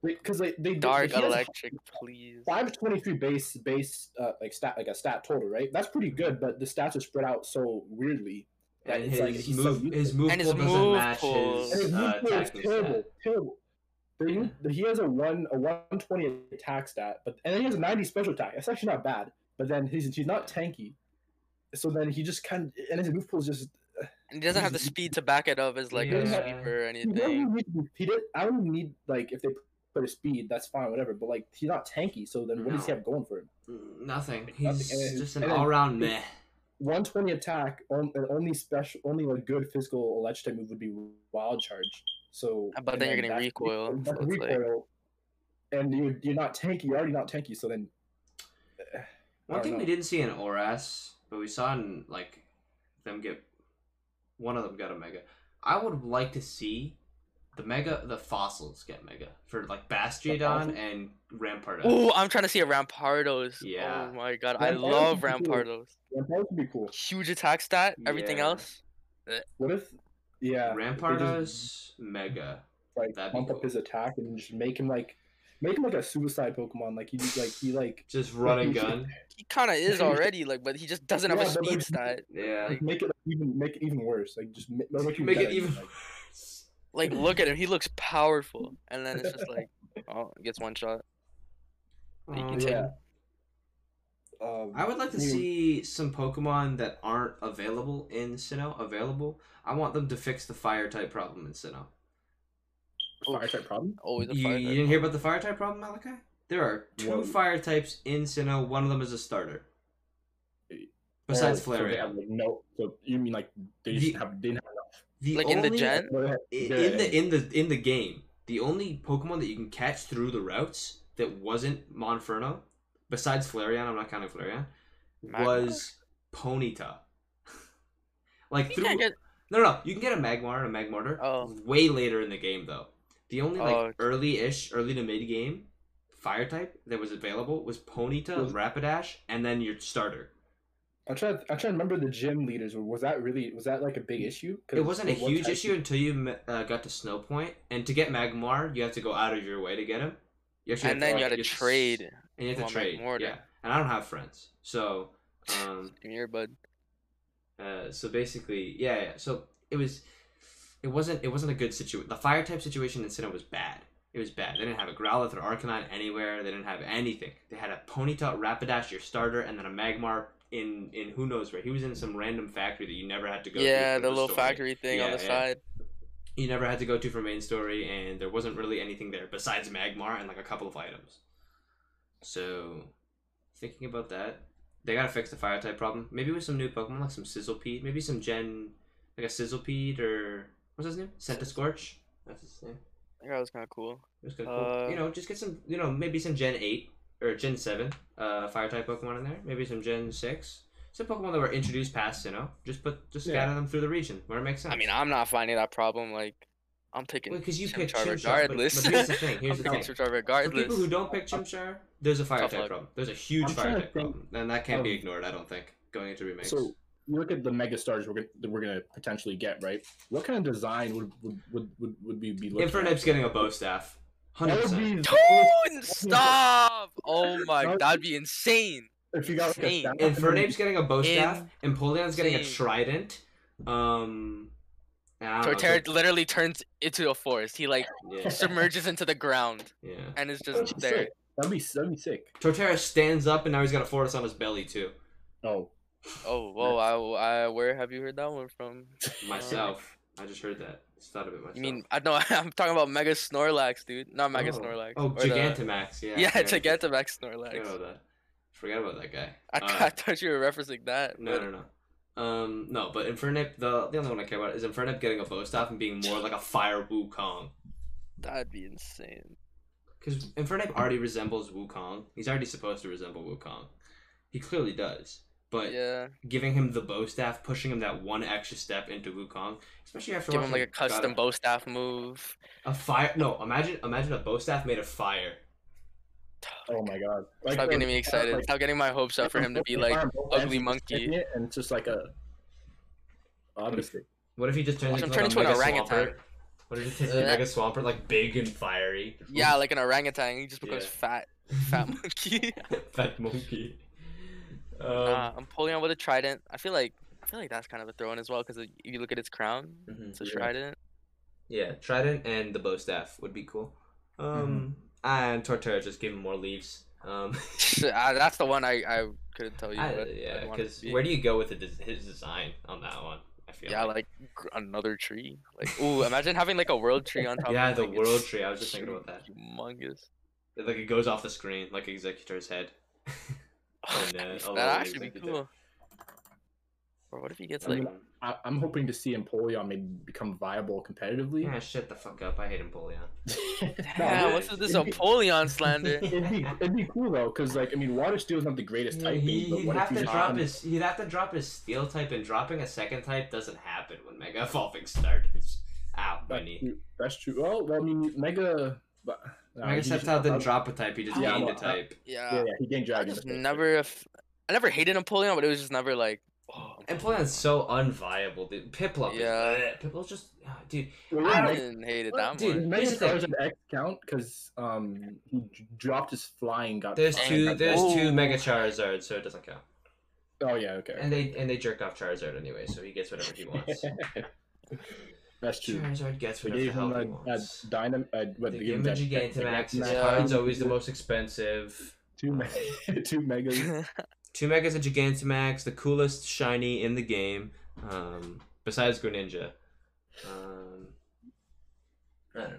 because they, they Dark he has electric, please. Five twenty three base base uh, like stat like a stat total, right? That's pretty good, but the stats are spread out so weirdly that And his like he's so move, useful. his move And his pool doesn't move match pool. And his his uh, move is terrible, stat. terrible. They, Yeah. He has a one a one twenty attack stat, but and then he has a ninety special attack. That's actually not bad. But then he's he's not tanky, so then he just kind of and his move pool is just And he doesn't have the speed to back it up as like a Yeah. sweeper or he anything. need he did, I don't need like if they put a speed, that's fine, whatever. But like he's not tanky, so then what does he have going for him? Nothing. Nothing. He's And then- just an all round meh. One twenty attack, on, only special, only like good physical electric type move would be wild charge. So, but then you're getting that's- recoil, that's so it's like- recoil, and you you're not tanky. You're already not tanky. So then, eh, One don't thing we didn't see in Oras, but we saw in like them get one of them got a mega. I would like to see the mega the fossils get mega for like Bastiodon and Rampardos. Oh, I'm trying to see a Rampardos. Yeah. Oh my god, I love would be cool. Rampardos. Rampardos would be cool. Huge attack stat. Everything Yeah. else. Eh. What if, yeah, if just, Rampardos mega. like that'd be bump up his attack and just make him like, make him like a suicide Pokemon. Like he like he like Just run and (laughs) gun. He kind of is (laughs) already like, but he just doesn't have a Yeah, speed like, stat. Yeah. like, make it even make it even worse. Like just make, make, Make it better, even like, worse. Like, (laughs) look at him. He looks powerful, and then it's just like, (laughs) oh, gets one shot. You Um, can yeah. take- Um, I would like to I see some Pokemon that aren't available in Sinnoh available. I want them to fix the fire type problem in Sinnoh. fire type problem. Always a You, fire. you type. didn't hear about the fire type problem, Malachi? There are two Whoa. fire types in Sinnoh. One of them is a starter. Besides Oh, so Flareon. like, no, so you mean like they just The- have didn't have enough? The Like in the gen? Well, they have- i- yeah, in the in the in the game, the only Pokemon that you can catch through the routes that wasn't Monferno, besides Flareon, I'm not counting Flareon, Magmar? was Ponyta. (laughs) like You through get- no, no, no, you can get a Magmar and a Magmortar Oh. way later in the game though. The only like Oh, okay. early-ish, early to mid game fire type that was available was Ponyta, Was- Rapidash, and then your starter. I'm trying. I'm trying to remember the gym leaders. Was that really? Was that like a big issue? It wasn't a huge type- issue until you uh, got to Snow Point, and to get Magmar, you have to go out of your way to get him. You And then to, you like, had to s- trade. and you have to trade. Magmortar. Yeah, and I don't have friends, so um, (laughs) Give me your bud. uh, so basically, yeah, yeah. So it was, it wasn't, it wasn't a good situation. The fire type situation in Sinnoh was bad. It was bad. They didn't have a Growlithe or Arcanine anywhere. They didn't have anything. They had a Ponyta, Rapidash, your starter, and then a Magmar in in who knows where. He was in some random factory that you never had to go. Yeah, for the little story. factory thing on Yeah, the yeah. side. You never had to go to for main story, and there wasn't really anything there besides Magmar and like a couple of items. So, thinking about that, they gotta fix the fire type problem. Maybe with some new Pokemon, like some Sizzlepede, maybe some Gen, like a Sizzlepede or what's his name? Scorch. That's his name. It was kind of cool. It was kinda cool. Uh, You know, just get some, you know, maybe some Gen eight or Gen seven, uh, fire type Pokemon in there. Maybe some Gen six. Some Pokemon that were introduced past, you know, just put just Yeah. scatter them through the region where it makes sense. I mean, I'm not finding that problem. Like, I'm picking because you Chimchar picked Chimchar, regardless. but here's the thing. Here's I'm the thing. (laughs) Chimchar For people who don't pick Chimchar, there's a fire Tough type luck. problem. There's a huge I'm fire type think problem, and that can't be ignored. I don't think going into remakes. So you look at the mega stars we're gonna that we're gonna potentially get, right? What kind of design would would would, would, would we be looking? Infernape's at? getting a bow staff, hundred That would percent. be Dude, stop! (laughs) Oh my, That- that'd be insane. If you got like a Insane. staff, and then- getting a bow staff, Empoleon's getting a trident. Um, and I don't know, Torterra literally turns into a forest. He like Yeah, submerges into the ground yeah. and is That'd just be there. sick. That'd be that'd be sick. Torterra stands up, and now he's got a forest on his belly too. Oh, Oh, whoa! I, I, where have you heard that one from? Myself, I just heard that. Just thought of it myself. You mean I know (laughs) I'm talking about Mega Snorlax, dude. Not Mega oh. Snorlax. Oh, or the- Gigantamax. Yeah. (laughs) Yeah, Gigantamax Forgot Snorlax. about. Forgot about that guy. I, Uh, I thought you were referencing that. No, but no, no. Um, no, but Infernape, the the only one I care about is Infernape getting a bow staff and being more like a fire Wukong. That'd be insane. Because Infernape already resembles Wukong. He's already supposed to resemble Wukong. He clearly does. But Yeah. giving him the bow staff, pushing him that one extra step into Wukong, especially after Give him like a watching custom God- bow staff move. a fire. No, imagine imagine a bow staff made of fire. Oh my god! Stop getting me excited. like, Stop getting my hopes up for him to be like, like arm both ugly monkey. and it's just like a. Obviously, What if he just turns Watch into, turn like, into a an orangutan. What if he turns into a Uh, mega swampert, like big and fiery? yeah, like an orangutan. He just becomes Yeah. fat, (laughs) fat monkey. Fat monkey. Um, nah, Empoleon with a trident. I feel like I feel like that's kind of a throw in as well because if you look at its crown, mhm. it's a Yeah. trident. Yeah, trident and the bow staff would be cool. Um, and Torterra just give him more leaves. Um, (laughs) Ah, that's the one I I couldn't tell you. I- yeah, it because be. where do you go with his design on that one? I feel yeah, like. like gr- another tree. Like, (laughs) ooh, imagine having like a world tree on top. Yeah, of the like, world tree. I was just thinking about that. Humongous. Like it goes off the screen, like Exeggutor's head. (laughs) And, uh, That'd although That'd it actually be cool. Or what if he gets I like? mean, I, I'm hoping to see Empoleon maybe become viable competitively. Yeah, shut the fuck up. I hate Empoleon. (laughs) Yeah, but what's with this it'd Empoleon (laughs) slander? It'd be, it'd be cool though, because like I mean, Water Steel is not the greatest type. he, he'd what have he to just drop found- his he'd have to drop his steel type and dropping a second type doesn't happen when Mega Evolving starts. Ow, my That's knee. true. That's true. Well, well, I mean, Mega. But, no, Mega he just- Sceptile didn't drop a type, he just Yeah, gained no, a uh, type. Yeah, Yeah, yeah, he gained I Dragon. just that's right. never, f- I never hated Empoleon, but it was just never like. Oh, Empoleon's so unviable, dude. Piplup Yeah. is. Piplup's just ah, dude. Well, I yeah, I don't- didn't hate it Well, that dude, much. Does Mega Here's the thing. X count? Because um, he dropped his flying. Got There's flying, two got- there's two Mega Charizards, so it doesn't count. Oh yeah, okay. And they and they jerk off Charizard anyway, so he gets whatever he wants. (laughs) That's true. Charizard gets They whatever the gave him him he a, a wants. dynam. Uh, what They they give him a Gigantamax. His Yeah. card's always the most expensive. Two, me- (laughs) two megas. (laughs) Two Megas, a Gigantamax, the coolest shiny in the game, um, besides Greninja. Um, I don't know.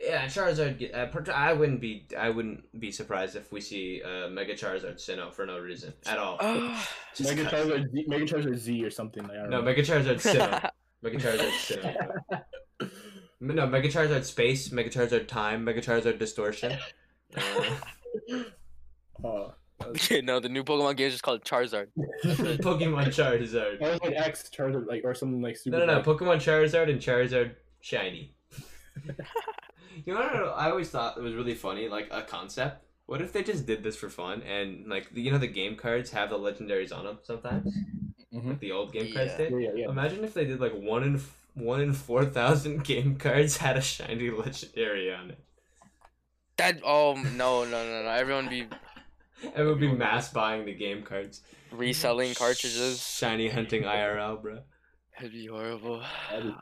Yeah, Charizard. Uh, I wouldn't be. I wouldn't be surprised if we see uh, Mega Charizard Sinnoh for no reason at all. Ah, (sighs) Just Charizard, Z, Mega Charizard Z or something. Like, I don't No, know. Mega Charizard Sinnoh. (laughs) Mega Charizard Sinnoh. No, Mega Charizard Space, Mega Charizard Time, Mega Charizard Distortion. Uh, Uh, Okay, no, the new Pokemon game is just called Charizard. (laughs) Pokemon Charizard. I like X Charizard, like or something like super. No, no, no. Pokemon Charizard and Charizard Shiny. (laughs) you know what I always thought it was really funny, like a concept. What if they just did this for fun and like you know the game cards have the legendaries on them sometimes, Mhm. like the old game cards Yeah. did. Yeah, yeah, yeah. Imagine if they did like one in f- one in four thousand (laughs) game cards had a shiny legendary on it. That oh no no no no! Everyone be (laughs) It would be mass buying the game cards. reselling cartridges. Shiny hunting IRL, bro. It'd be horrible.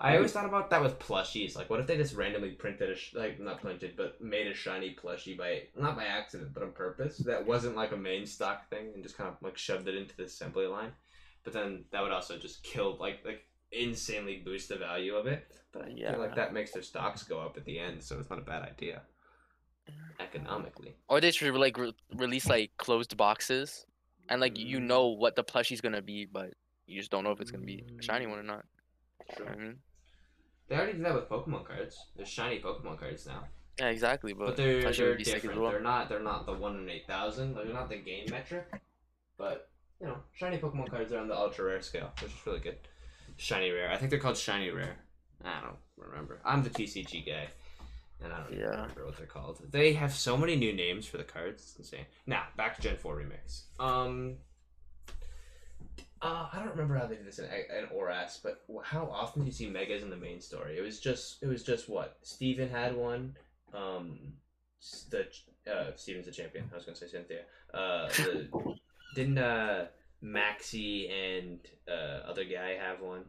I always thought about that with plushies. Like, what if they just randomly printed a sh- like not printed, but made a shiny plushie by not by accident, but on purpose? That wasn't like a main stock thing, and just kind of like shoved it into the assembly line. But then that would also just kill like like insanely boost the value of it. But I Yeah. feel like that makes their stocks go up at the end, so it's not a bad idea economically. Or they should like re- release like closed boxes, and like you Mm. know what the plushie's gonna be, but you just don't know if it's gonna be a shiny one or not. You know I mean? They already did that with Pokemon cards. There's shiny Pokemon cards now. Yeah, exactly. But, But they're they're would be sick as different. well. They're not they're not the one in eight thousand. They're not the game metric. But you know, shiny Pokemon cards are on the ultra rare scale, which is really good. Shiny rare. I think they're called shiny rare. I don't remember. I'm the TCG guy, and I don't Yeah. remember what they're called. They have so many new names for the cards. It's insane. Now back to Gen Four remix. Um. Uh, I don't remember how they did this in, in ORAS, but how often do you see megas in the main story? It was just, it was just what Steven had one. Um, the uh, Steven's the champion. I was gonna say Cynthia. Uh, the, (laughs) didn't uh Maxi and uh other guy have one?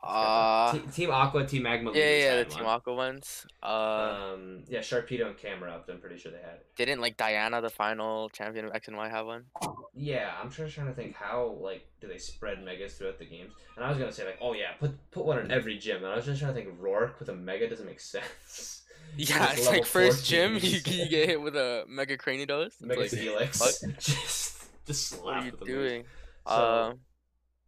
Uh, Te- Team Aqua, Team Magma. yeah, Leaders yeah, the had Team. Aqua ones. Uh, Um, yeah, Sharpedo and Camerupt. I'm pretty sure they had. didn't like Diantha, the final champion of X and Y, have one? Yeah, I'm just trying to think how like do they spread megas throughout the games? And I was gonna say like, oh yeah, put put one in every gym. And I was just trying to think Roark with a mega doesn't make (laughs) sense. Yeah, it's like first gym, (laughs) you, you get hit with a Mega Cranidos. Mega like, Helix. (laughs) fuck? just just slap what are you with the doing? So- Uh,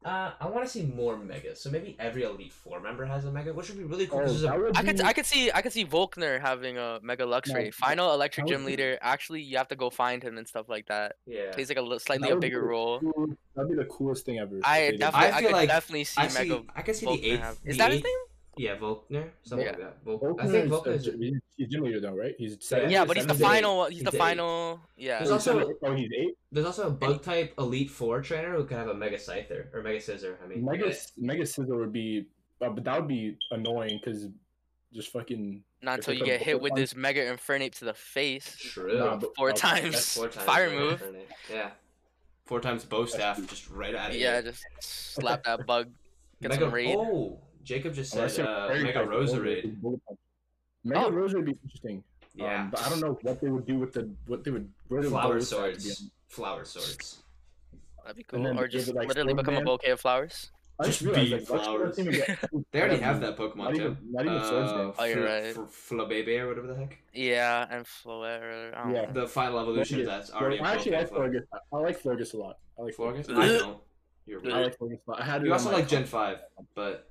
Uh, I want to see more megas. So maybe every Elite Four member has a mega, which would be really cool. Oh, 'cause there's that a- would I could I could see I could see Volkner having a Mega Luxray. No, Final Electric that Gym be- Leader. Actually, you have to go find him and stuff like that. yeah. Plays like a slightly a bigger the role. cool- That'd be the coolest thing ever. if I they did definitely I I, feel could like- definitely see I see. Mega. I can see Volkner the eighth. have- the Is that his eighth- name? Yeah, Volkner. Something Yeah. like that. Volk- Volkner I think is- Volkner uh, is. he's, he's gym leader though, right? He's seven. Yeah, but he's the seven eight. final. He's He's the the eight. final. Yeah. There's also- seven to eight? oh, he's eight. There's also a bug type Elite Four trainer who could have a Mega Scyther or Mega Scizor. I mean, Mega Mega Scizor would be, uh, but that would be annoying because just fucking. Not until you get hit bullet with this Mega Infernape to the face True. Nah, but- four oh, times. Four times. Fire Mega move. Infernape. Yeah. Four times bow staff, just right out of Yeah, just slap that bug. Get Mega. some raid. Oh, Jacob just said uh, Mega tight, Rosa bullet- Raid. bullet punch. Mega Oh. Rosa would be interesting. Yeah. Um, but I don't know what they would do with the what they would where they Flower with that, to be swords. Flower swords. That'd be cool. Or just it, like, literally sword become a bouquet of flowers. I just Just realized bee like flowers. doesn't even get- (laughs) They already have that Pokemon not too. even- not even swords uh, then. Oh, you're Fl- right. Fl- Flabebe or whatever the heck. Yeah, and Flower. I Yeah. know. The final evolution Florges. that's already Well, I actually like a I like Florges a lot. I like Florges? Florges. I don't. You're (laughs) Ugh. weird. I like Florges a lot. I had You also like Gen 5, but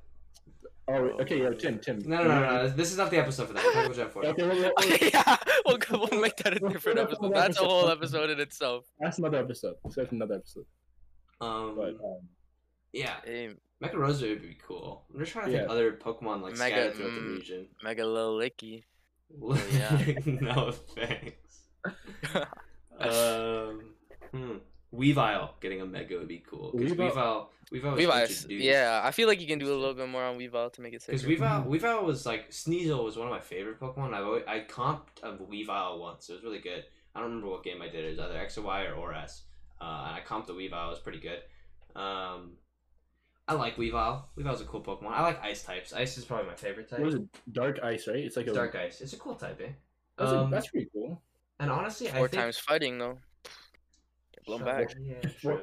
Oh, okay, yeah, Tim, Tim. no, no, no, no. This is not the episode for that. We're talking about Gen 4. Okay, well, well, well, yeah, we'll, go- we'll make that a different episode. That's a whole episode in itself. that's another episode. That's another episode. Um, But um, yeah, Hey, Mega Rosa would be cool. I'm just trying to think other Pokemon like Mega- scattered throughout the mm. region. Mega Lickilicky. yeah. (laughs) no thanks. (laughs) um, hmm. Weavile getting a Mega would be cool. Because Weavile- Weavile, Weavile, was Weavile, introduced. yeah, I feel like you can do a little bit more on Weavile to make it Because sicker. Weavile, Weavile was like Sneasel was one of my favorite Pokemon. I've always, I comped a Weavile once. It was really good. I don't remember what game I did. It was either X or Y or, or S. Uh, and I comped the Weavile. It was pretty good. Um, I like Weavile. Weavile's a cool Pokemon. I like Ice types. Ice is probably my favorite type. what was it? Dark Ice, right? It's like a Dark Ice. It's a cool type, eh? That's, a- Um, that's pretty cool. and honestly, I Four think times fighting though. Get blown Shut back. Yeah, Four- true.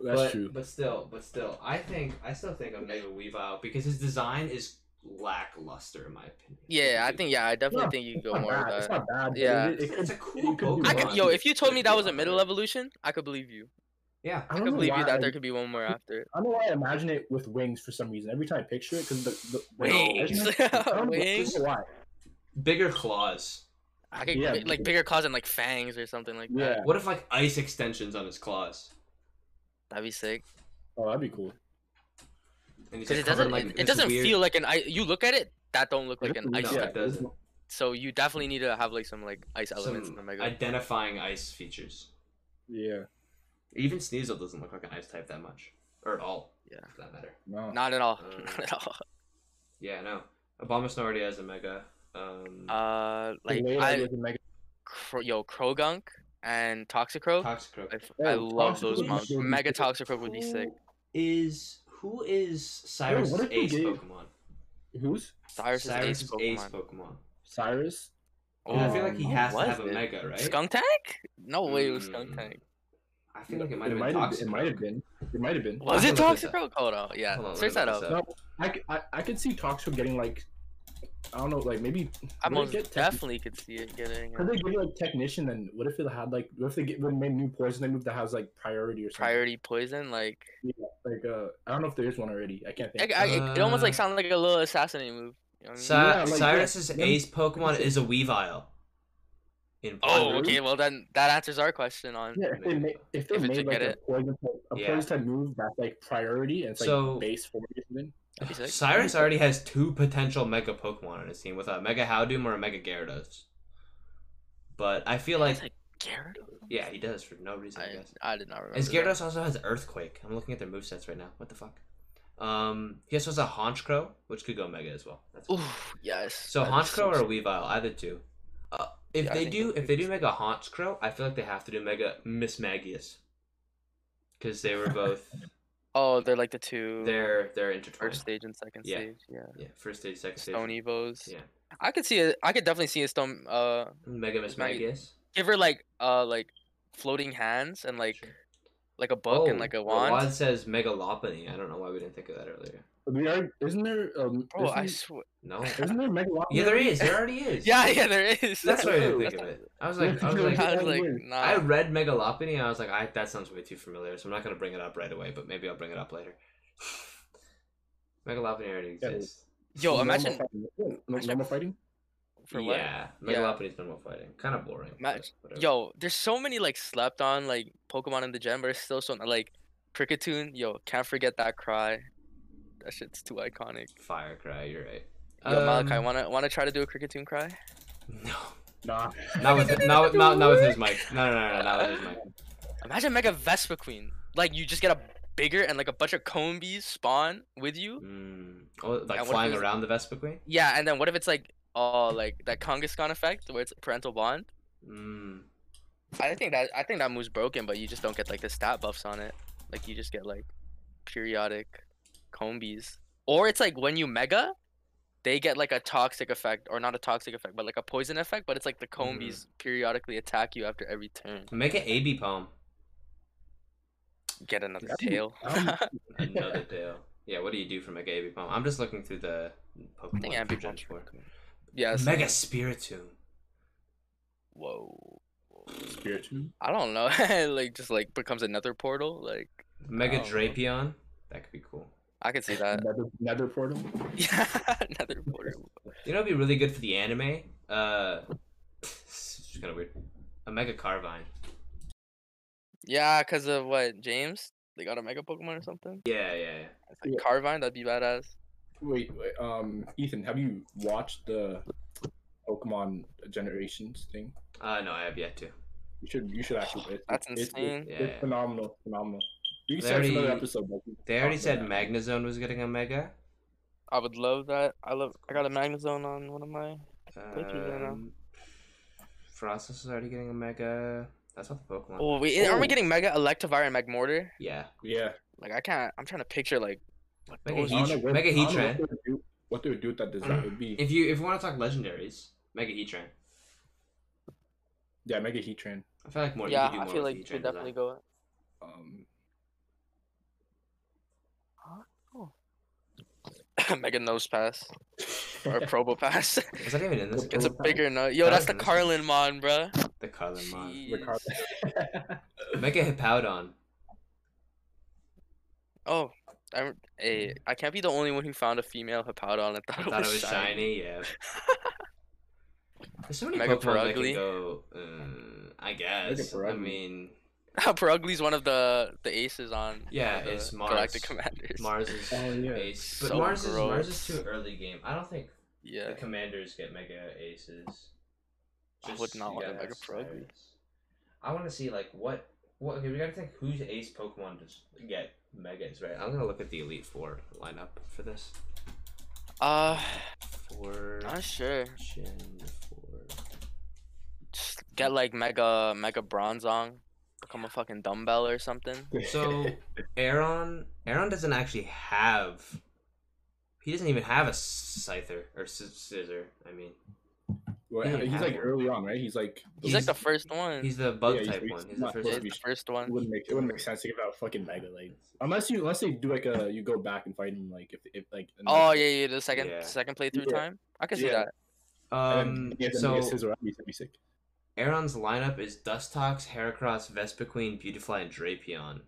That's but, true. But still, but still, I think I still think of Mega Weavile because his design is lackluster in my opinion. Yeah, I think yeah, I definitely Yeah, think you It's could go not more bad. with It's not bad. but Yeah. it, it, It's, a cool it could Pokemon. I more. could, yo, if you told me that was a middle evolution, I could believe you. yeah, I I could believe why you that there could be one more after it. I don't know why I imagine it with wings for some reason. Every time I picture it, because the, the Wings. (laughs) I don't know Wings. why. bigger claws. I could Yeah, like bigger claws and like fangs or something like that. What if like ice extensions on his claws? That'd be sick. Oh, that'd be cool. Because it doesn't, like, it, it doesn't weird... feel like an ice. You look at it, that don't look like an ice No, type. it doesn't. So you definitely need to have like some like ice elements in the mega. identifying ice features. Yeah. Even Sneasel doesn't look like an ice type that much, or at all. Yeah. for that matter. No. Not at all. Uh, (laughs) Not at all. Yeah, no. Abomasnow already has a mega. Um, Uh, like Later, I, mega- Cro- yo, Croagunk and Toxicroak. Toxicroak. I, f- Oh, I love those Toxicroak mons. would be Mega sick. Toxicroak would be sick. Is who is Cyrus' what ace gave- Pokemon? Who's Cyrus is ace Cyrus' Pokemon. ace Pokemon. Cyrus? And I feel like he Um, has to what have a mega, right? Skunk Tank? No way it was Skunk Mm, Tank. I feel like it might have been have Toxicroak. It might have been. It might have been. Was I it can look this. Toxicroak? Hold on, yeah. Hold on, let Search that look up. this No, I, c- I, I could see Toxo getting like, I don't know, like maybe. I would most get definitely could see it getting Could they give it like technician? And what if it had like, what if they get made new poison they move that has like priority or something? priority poison. Like, yeah, Like, uh, I don't know if there is one already. I can't think. I, it, it almost Uh, like sounded like a little assassinate move. You know I mean? Cy- Yeah, like, Cyrus's yeah, ace Pokemon is a Weavile. In oh, Pokemon. okay. Well, then that answers our question on. yeah, if they made if they If made like a it. poison type, a Yeah. poison type move that's like priority and it's like base forty or something. That'd. Cyrus already has two potential Mega Pokemon on his team with a Mega Houndoom or a Mega Gyarados. But I feel like, It's like Gyarados. yeah, he does for no reason, I, I, guess. I did not remember. His that. Gyarados also has Earthquake. I'm looking at their movesets right now. What the fuck? Um, he also has a Honchkrow, which could go Mega as well. That's Ooh, yes. So that is Honchkrow so or Weavile, either two. Uh, if Yeah, they do, if they do Mega Honchkrow, I feel like they have to do Mega Mismagius, because they were both (laughs) Oh, they're like the two. they're they're intertwined. first stage and second Yeah. stage. Yeah. Yeah, first stage, second stage. Stone Evos. Yeah, I could see it. I could definitely see a stone. Uh, Mega Mismagius. give her like uh like floating hands and like Sure. like a book and like a the wand. wand says Mega Lopunny. I don't know why we didn't think of that earlier. We are, isn't there? Um, Bro, I isn't, swear. No. (laughs) isn't there Mega Lopunny? Yeah, there is. There already is. Yeah, yeah, there is. That's what I didn't (laughs) think of it. I was like, I was like, I was like, nah. I read Mega Lopunny and I was like, I, that sounds way too familiar, so I'm not gonna bring it up right away, but maybe I'll bring it up later. (laughs) Mega Lopunny already Yeah, exists. Yo, Normal imagine fighting. Normal fighting. for what? yeah, Yeah. Mega Lopunny's normal fighting. Kind of boring. but Imagine- Yo, there's so many like slept on like Pokemon in the gen, but it's still so like Kricketune. Yo, can't forget that cry. That shit's too iconic. Fire Cry, you're right. Yo, Malachi, Um, wanna wanna try to do a Kricketune cry? No. Nah. Not with (laughs) not with not, not with his mic. (laughs) No, no, no, no, not with his mic. Imagine Mega Vespiquen. Like you just get a bigger and like a bunch of Combees spawn with you. Mm. Oh, like And flying around the Vespiquen? Yeah, and then what if it's like oh like that Kangaskhan effect where it's parental bond? Mm. I think that I think that move's broken, but you just don't get like the stat buffs on it. Like you just get like periodic Combees. Or it's like when you mega, they get like a toxic effect, or not a toxic effect, but like a poison effect. But it's like the Combees mm-hmm. periodically attack you after every turn. Make an AB Palm. Get another That'd tail. (laughs) that'd (laughs) Another tail. Yeah, what do you do for Mega Ambipom? I'm just looking through the I Pokemon think for Ambipom's Gen 4. pretty Mega Spiritomb. Whoa. Spirit too. I don't know. (laughs) like just like becomes another portal. Like Mega. Drapion. That could be cool. I could see that. Nether, nether portal. (laughs) yeah, another portal. You know, it'd be really good for the anime. Uh, it's just kind of weird. A Mega Carnivine. Yeah, cause of what James? They got a mega Pokemon or something. Yeah, yeah, yeah. It's like Yeah. Carnivine, that'd be badass. Wait, wait, um, Ethan, have you watched the Pokemon Generations thing? Uh, no, I have yet to. You should, you should actually. It's, (sighs) That's it's- insane. It's, Yeah. it's phenomenal, phenomenal. You They can say another already- episode. They already talk said about that. Magnezone was getting a Mega. I would love that. I love. I got a Magnezone on one of my. Pictures right now. Um, Froslass is already getting a Mega. That's not the Pokemon. Oh, wait, aren't we Oh. getting Mega Electivire and Magmortar? Yeah. Yeah. Like I can't. I'm trying to picture like. What Mega Heat- I don't know what- Mega don't Heatran. What they would do, what they would do with that design would be. If you if you want to talk legendaries, Mega Heatran. Yeah, Mega Heatran. I feel like more. yeah, you could do I more feel like you Heatran should definitely design. go. Um, (laughs) Mega Nosepass or (laughs) Probopass. Is that even in this? it's a bigger nose. Yo, That that's the in this Carlin Mon, bruh. The Carlin Mon. the Jeez. car- (laughs) Mega Hippowdon. Oh, I, hey, I can't be the only one who found a female Hippowdon. I thought, I thought it was shiny. shiny. Yeah. There's so many Mega Pokemon that can go. Uh, I guess. I mean, (laughs) Purugly's one of the the aces on. Yeah, the it's Galactic Mars. Commanders. Mars is (laughs) Oh, yeah. ace, but So Mars is Mars is too early game. I don't think Yeah. the commanders get Mega Aces. I would not you want a gotta Mega have Perugly. I want to see like what what. Okay, we gotta think whose Ace Pokemon does get Megas, right? I'm gonna look at the Elite Four lineup for this. Uh, For not sure. Gen Four. Just get like Mega Mega Bronzong, become a fucking dumbbell or something. (laughs) So Aaron, Aaron doesn't actually have. He doesn't even have a Scyther or Scizor. I mean, Well, He he's like one. early on, right? He's like. He's, like the first one. he's the Bug Yeah, type he's one. He's the first. He's the be- first It one. wouldn't make it wouldn't make sense to give out fucking mega like unless you unless they do like a you go back and fight him like if if like Oh yeah, yeah, the second Yeah. second playthrough Yeah. time. I can see Yeah. that. and Um. then he has to So make his around, he's gonna be sick. Aaron's lineup is Dustox, Heracross, Vespiquen, Beautifly, and Drapion.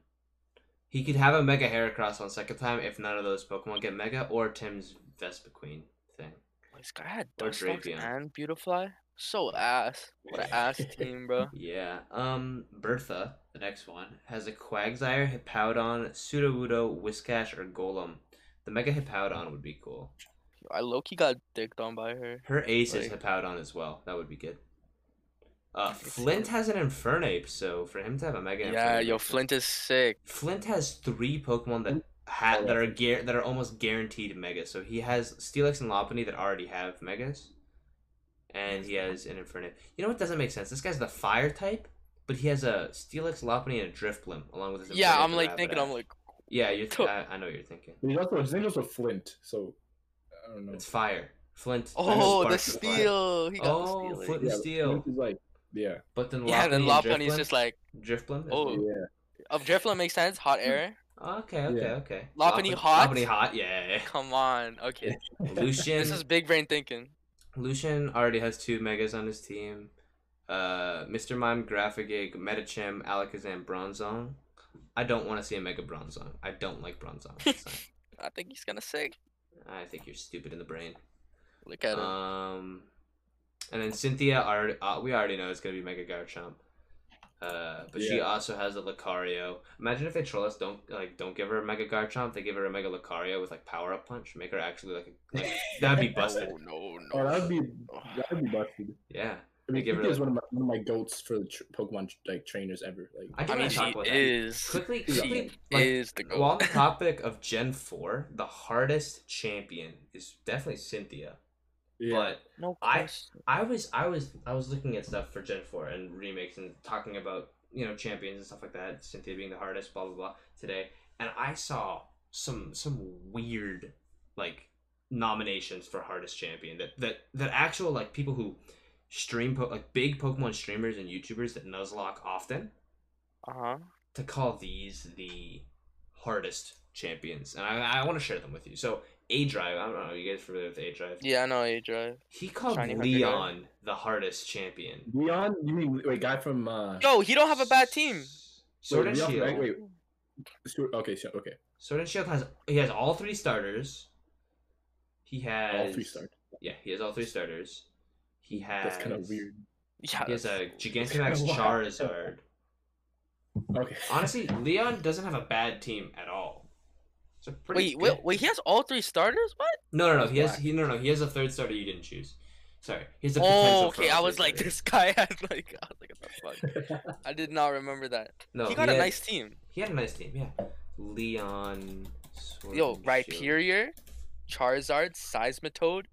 He could have a Mega Heracross on second time if none of those Pokemon get Mega, or Tim's Vespiquen thing. This guy had Dustox and Beautifly. So ass. What an ass (laughs) team, bro. Yeah. Um. Bertha, the next one, has a Quagsire, Hippowdon, Sudowoodo, Whiscash, or Golem. The Mega Hippowdon would be cool. I low key got dicked on by her. Her ace is Like- Hippowdon as well. That would be good. Uh, I could see Flint has an Infernape, so for him to have a Mega Yeah, Infernape yo. Flint is sick. Flint has three Pokemon that ha- that are gar- that are almost guaranteed Mega. So he has Steelix and Lopunny that already have Megas, and he has an Infernape. You know what doesn't make sense? This guy's the Fire type, but he has a Steelix, Lopunny, and a Drifblim along with his. Yeah, I'm like thinking, I'm like, yeah, you're. Co- (laughs) I, I know what you're thinking. He's also his name is also Flint, so I don't know. It's Fire. Flint. oh, the Sparks fire. steel. He got Oh, the steel. Flint- yeah, Steel. Flint is like yeah, But then Yeah, then Lopunny and Lopunny's just like, Drifblim. Oh. yeah. Of Drifloon makes sense. Hot air. Okay, okay, Yeah. okay. Lopunny hot? Lopunny hot, yeah. Come on. Okay. (laughs) Lucian. This is big brain thinking. Lucian already has two megas on his team. Uh, Mr. Mime, Girafarig, Medicham, Alakazam, Bronzong. I don't want to see a Mega Bronzong. I don't like Bronzong. so (laughs) I think he's gonna sick. I think you're stupid in the brain. Look at him. Um, and then Cynthia, already, uh, we already know it's gonna be Mega Garchomp. Uh, but she also has a Lucario. Imagine if they troll us, don't like, don't give her a Mega Garchomp. They give her a Mega Lucario with like Power Up Punch. Make her actually like, a, like (laughs) that'd be busted. No, no, no. Oh, that would be that would be busted. Yeah, I mean, give her Cynthia is like- one of my one of my goats for the tr- Pokemon like trainers ever. Like, I do I mean, want to she about that. is. Quickly, She quickly, like, is the goat. Well, on the (laughs) topic of Gen 4, the hardest champion is definitely Cynthia. Yeah, But No I- I was I was I was looking at stuff for Gen 4 and remakes and talking about, you know, champions and stuff like that, Cynthia being the hardest, blah blah blah today. And I saw some some weird like nominations for hardest champion that that that actual like people who stream po- like big Pokemon streamers and YouTubers that Nuzlocke often Uh huh. to call these the hardest champions, and I, I want to share them with you. So aDrive, I don't know, you guys familiar with aDrive? Yeah, I know aDrive. He called Shiny Hunter Leon the hardest champion. Leon. You mean wait, guy from uh? Yo, he don't have a bad team. Sword wait, and Shield. Wait, wait. Stuart- Okay, so okay, Sword and Shield has he has all three starters. He has all three starters. Yeah, he has all three starters. He has That's kind of weird. Yeah. He has a that's- Gigantamax (laughs) Wow. Charizard. Okay. Honestly, Leon doesn't have a bad team at all. It's a pretty Wait, good wait, wait. He has all three starters. What? No, no, no. He has. He no no he has a third starter you didn't choose. Sorry, he has a Oh, potential for okay. I was like, this guy (laughs) had like, I was like, what the fuck? (laughs) I did not remember that. No, he got a had, nice team. He had a nice team, yeah. Leon. Sword Yo, and Rhyperior, Charizard, Seismitoad,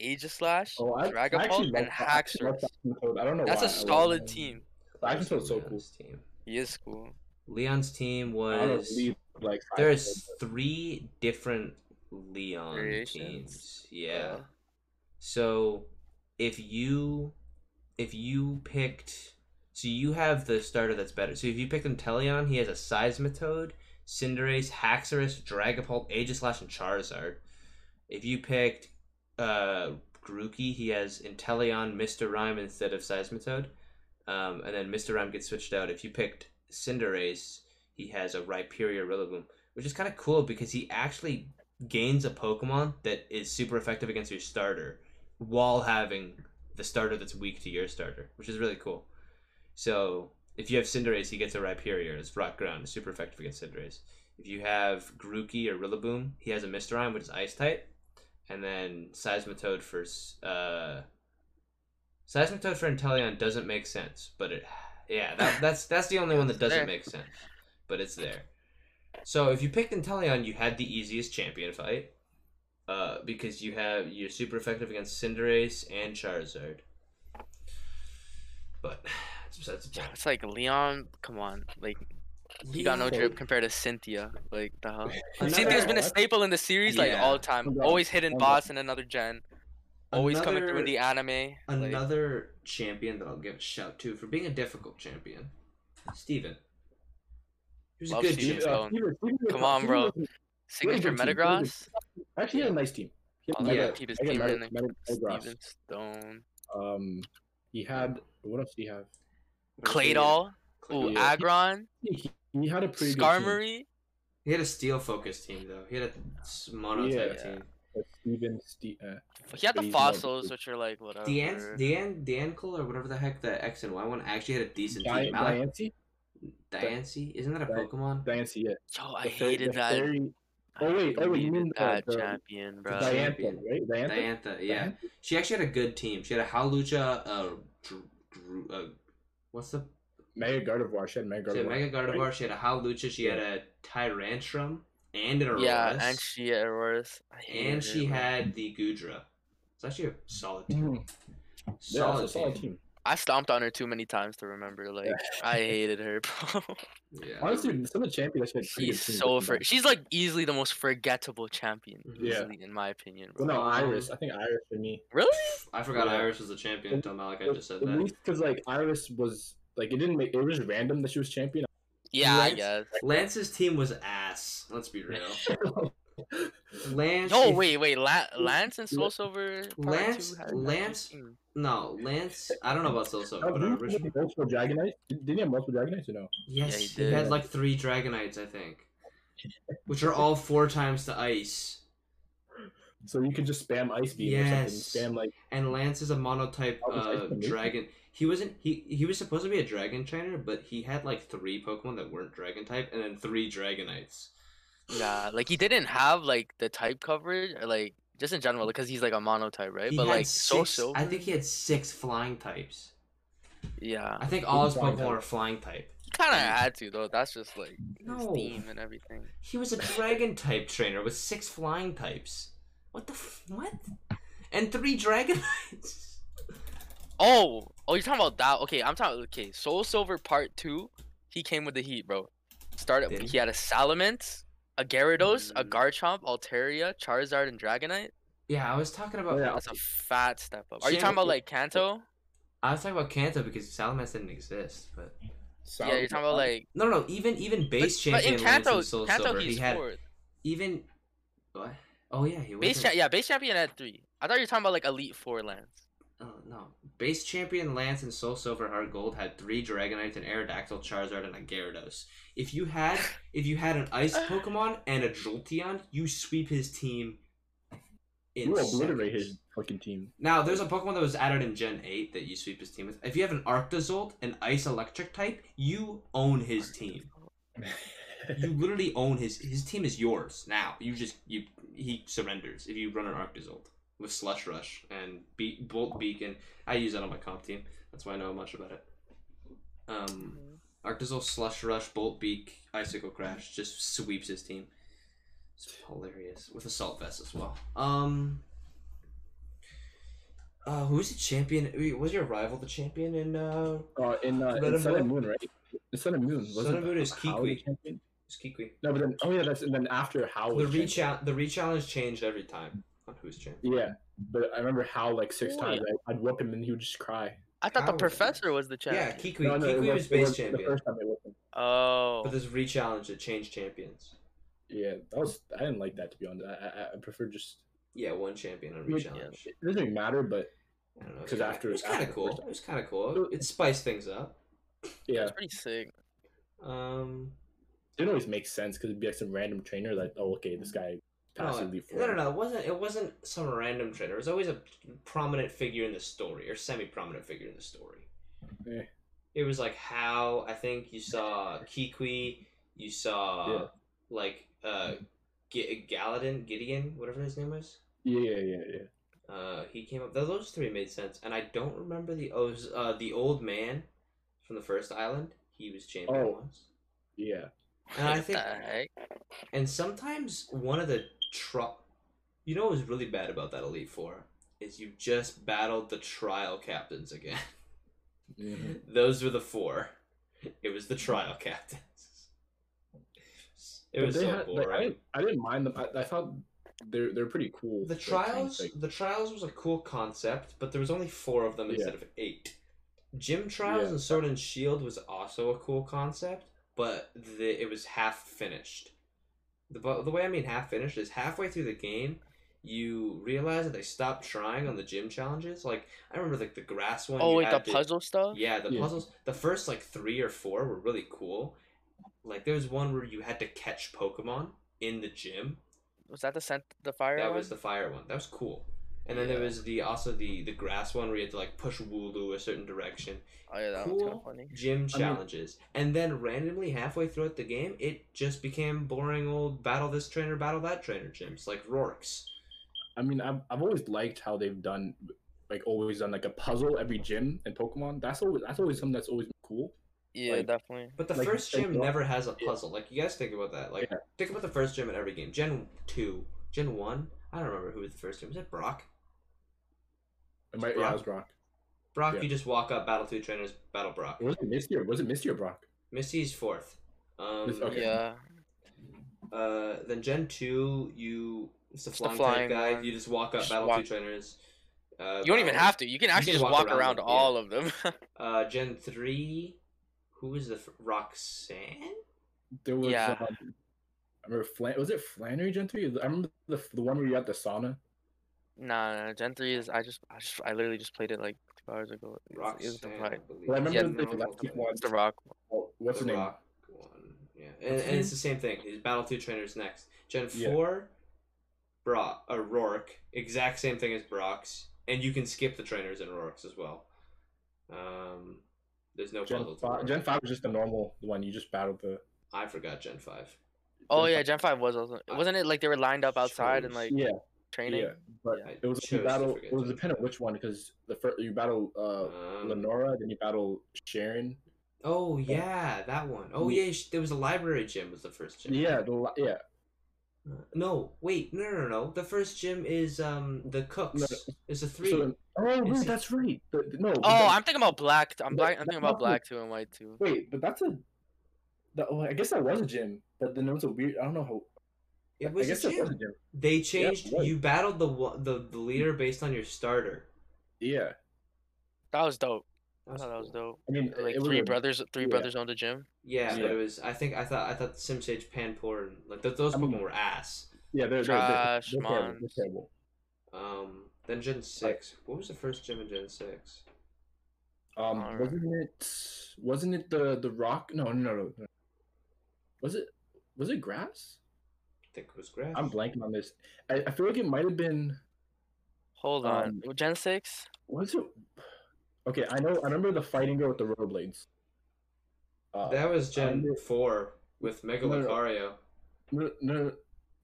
Aegislash, Oh, I, I Dragapult, actually and like that. I actually like Haxorus. I don't know That's why. a I love solid that. team. Dragon Toad's so cool. Leon's team. He is cool. Leon's team I don't was. Lee, like There's three different Leon Variations? teams. Yeah. Uh, So if you if you picked so you have the starter that's better. So if you picked Inteleon, he has a Seismitoad, Cinderace, Haxorus, Dragapult, Aegislash, and Charizard. If you picked uh Grookey, he has Inteleon, Mr. Rime instead of Seismitoad. Um, and then Mr. Rime gets switched out. If you picked Cinderace, he has a Rhyperior Rillaboom, which is kind of cool because he actually gains a Pokemon that is super effective against your starter while having the starter that's weak to your starter, which is really cool. So if you have Cinderace, he gets a Rhyperior. It's rock ground. It's super effective against Cinderace. If you have Grookey or Rillaboom, he has a Mr. Which is Ice type. And then Seismitoad for uh, Seismitoad for Inteleon doesn't make sense, but it yeah that, that's that's the only one that doesn't make sense, but it's there. So if you picked Inteleon, you had the easiest champion fight, uh, because you have you're super effective against Cinderace and Charizard. But (sighs) it's besides the yeah, point. it's like Leon. Come on, like he got no drip compared to Cynthia. Like the hell. (laughs) Cynthia's been a staple in the series like Yeah. all the time. Hold Always hidden boss in another gen. Always coming through in the anime. like- Another champion that I'll give a shout to for being a difficult champion, Steven. He was a good Steven. champion. Stone. Steven- Steven was- Come on, bro. was- Signature good team, really good Metagross. Actually, he had a nice team. He had Oh, Mega- yeah, keep his team Meta- in Meta- Metagross. Steven Stone. Um, he had what else did he have? Claydol. Ooh, Yeah. Aggron. He, he had a pretty good team. Skarmory. He had a steel focused team though. He had a s- mono type team. Steven, Ste- uh, He had the fossils, good. which are like whatever. Dean Dean Deancle or whatever the heck the X and Y one actually had a decent Di- team. Malak- Diancie, Diancie? Isn't that a Di- Pokemon? Diancie, yeah. Yo, I The hated the that. fairy- Oh, wait, oh, wait, you mean the- that the- champion, bro. Diantha, champion. right? Diantha. Diantha, yeah. Diantha? She actually had a good team. She had a Hawlucha, uh, Dr- Dr- uh what's the Mega Gardevoir. She had Mega She had Gardevoir. Mega Gardevoir, right? she had a Hawlucha, she had a Tyrantrum, and an Aurorus. Yeah, and she had Aurorus. And she bro. had the Goodra. It's actually a solid team. Mhm. Yeah, Solid, that's a solid team. Team. I stomped on her too many times to remember. Like I hated her, (laughs) bro. Yeah. Honestly, some of the champions actually had pretty She's so for she's like easily the most forgettable champion. Mm-hmm. Yeah. Easily, in my opinion. Well, no, Iris. I think Iris for me. Really? I forgot Yeah. Iris was a champion until Malik. I just said At that. least because like Iris was like it didn't make it was random that she was champion. Yeah, I guess. Lance's team was ass. Let's be real. (laughs) Lance. No, if- wait, wait. La- Lance and Soul Silver. Lance- two had that Lance- team. No, Lance. I don't know about Soul Silver, Oh, but didn't he have multiple Dragonites? Didn't he have multiple Dragonites or no? Yes, he he, did. had like three Dragonites, I think, (laughs) which are all four times the ice. So you could just spam Ice Beam or something. Spam like And Lance is a monotype Oh, uh, Ice Beam, isn't it? dragon. He wasn't. He he was supposed to be a dragon trainer, but he had like three Pokemon that weren't dragon type, and then three Dragonites. Yeah, like he didn't have like the type coverage, or, like just in general, because he's like a monotype, right? He but like Soul six, Silver. I think he had six flying types. Yeah, I think all his Pokemon type. are flying type. He kind of had to though. That's just like his theme and everything. He was a dragon type trainer with six flying types. What the f- what? And three Dragonites. Oh, oh, you're talking about that? Okay, I'm talking. Okay, Soul Silver Part Two. He came with the heat, bro. Started. Did he? He had a Salamence, a Gyarados, a Mm. Garchomp, Altaria, Charizard, and Dragonite. yeah, I was talking about. Yeah. That's a fat step up. Are you talking about like Kanto? I was talking about Kanto because Salamence didn't exist, but Yeah, you're talking about like. no, no, even even base but, but in Kanto, and Soul Kanto Silver, he's he had fourth. even. What? Oh yeah, he was. Base cha- yeah, base champion at three. I thought you were talking about like Elite Four Lance. Oh no, base champion Lance and Soul Silver Heart Gold had three Dragonites, an Aerodactyl, Charizard, and a Gyarados. If you had if you had an Ice (sighs) Pokemon and a Jolteon, you sweep his team. In You obliterate seconds. his fucking team. Now, there's a Pokemon that was added in Gen 8 that you sweep his team with. If you have an Arctozolt, an Ice Electric type, you own his team. (laughs) You literally own his his team is yours now. You just you he surrenders if you run an Arctozolt with Slush Rush and Be- Bolt Beacon. I use that on my comp team. That's why I know much about it. Um, Arctozolt, Slush Rush, Bolt Beak, Icicle Crash just sweeps his team. It's hilarious with Assault Vest as well. Um. Uh, who's the champion? Was your rival the champion in uh? Uh, in uh, in Sun and Moon, right? In Sun and Moon. Wasn't and Moon is Kukui. It's Kukui. No, but then oh yeah, that's and then after Hau The was champion. rechallenge, the rechallenge changed every time on who's champion. Yeah, but I remember Hau like six Wait. times. I, I'd whoop him and he would just cry. I thought How the was it? professor was the champion. Yeah, Kukui. No, no, it Kukui was, it base The champion, first time I whooped him. Oh. but this rechallenge that changed champions. Yeah, that was. I didn't like that to be honest. I I, I prefer just. Yeah, one champion on Yeah. rechallenge. It doesn't even matter, but I don't know. 'Cause Because after- it was kind of cool. first- It was kind of cool. It spiced things up. yeah, yeah, it's pretty sick. Um, it didn't always make sense because it'd be like some random trainer like, oh okay, this guy no, passively. no, no, no. It wasn't. It wasn't some random trainer. It was always a prominent figure in the story or semi-prominent figure in the story. Eh. It was like how I think you saw Kukui. You saw Yeah. like uh, G- Galadin, Gideon, whatever his name was. Yeah, yeah, yeah, yeah. Uh, he came up. Those three made sense, and I don't remember the oh, uh, the old man from the first island. He was champion Oh. once, Yeah. and I think, and sometimes one of the you know what was really bad about that elite four is you just battled the trial captains again. (laughs) Mhm. Those were the four. It was the trial captains. It But was so had, like, boring. I, didn't, I didn't mind them. I, I thought they're they're pretty cool. The trials, like- the trials was a cool concept, but there was only four of them Yeah. instead of eight. Gym trials Yeah. and Sword and Shield was also a cool concept, but the it was half finished. The the way I mean half finished is halfway through the game, you realize that they stopped trying on the gym challenges. Like I remember like the grass one. Oh you wait, the had to- puzzle stuff. Yeah, the Yeah. puzzles. The first like three or four were really cool. Like there was one where you had to catch Pokemon in the gym. Was that the scent, the fire? That one? was the fire one. That was cool. And then there was the also the the grass one where you had to like push Wooloo a certain direction. Oh yeah, that one's kind of funny. gym challenges. and then randomly halfway throughout the game, it just became boring old battle this trainer, battle that trainer gyms like Roark's. I mean, I've, I've always liked how they've done, like always done like a puzzle every gym in Pokemon. That's always that's always something that's always cool. Yeah, Like- definitely. But the Like, first gym brought- never has a puzzle. Like you guys think about that. Like Yeah. think about the first gym in every game. Gen two, Gen one. I don't remember who was the first gym. Was it Brock? It might, yeah, Brock? it was Brock. Brock, Yeah. you just walk up, battle two trainers, battle Brock. Was it Misty or was it Misty or Brock? Misty's fourth. Um, Mis- okay. Yeah. Uh, then Gen two, you it's the It's the flying, flying guy. one. You just walk up, Just battle walk- two trainers. Uh, You don't even have to. You can actually can just walk walk around around, them, yeah. all of them. (laughs) Uh, Gen three, who was the f- Roxanne? There was. Yeah. Um, I remember Flan- was it Flannery Gen three? I remember the the one where you had the sauna. Nah, nah, Gen three is I just I just I literally just played it like two hours ago. It's, it's the Roxanne, fight. I believe. But I remember Yeah, the no, galactic It's ones. the Rock. Oh, what's the the name? Rock one. Yeah, and, and it's the same thing. His Battle Two trainers next. Gen Yeah. four, Brock, uh, Roark, exact same thing as Brock's, and you can skip the trainers in Roark's as well. Um, there's no Gen puzzle. five, Gen five was just the normal one. You just battled the. I forgot Gen five. Oh Gen yeah, five- Gen five was also wasn't it like they were lined up outside and like Yeah, training? yeah, but I it was chose you battle. It was Gen dependent which one because the first you battle uh Um, Lenora, then you battle Cheren. Oh yeah, that one. Oh yeah, there was a library gym. Was the first gym? Yeah, the la- yeah. Uh, No, wait, no, no, no. The first gym is um the cooks. No, It's a three. So, oh It's- wait, that's right. The, the- no. Oh, that- I'm thinking about black. I'm black. I'm thinking about black too and white too. wait, but that's a. That, oh, I guess that was a gym, but then it was a weird. I don't know how. It I was a guess it was a gym. gym. They changed. it was. you battled the the the leader based on your starter. Yeah, That was dope. I thought that was dope. I mean, Like it was three brothers, three yeah. brothers owned a gym. Yeah, Yeah. but it was. I think I thought I thought Simisage Panpour and like th- those I mean- Pokemon were ass. Yeah, they're they're, they're, they're, terrible. They're terrible. Um, then Gen six. What was the first gym in Gen six? Um, Alright. wasn't it? Wasn't it the the rock? No, no, no, no. Was it? Was it grass? I think it was grass. I'm blanking on this. I, I feel like it might have been. Hold Um, on, Gen six. Was it? Okay, I know. I remember the fighting girl with the rollerblades. Uh, That was Gen remember- four with Mega No, no, no. Lucario. no, no,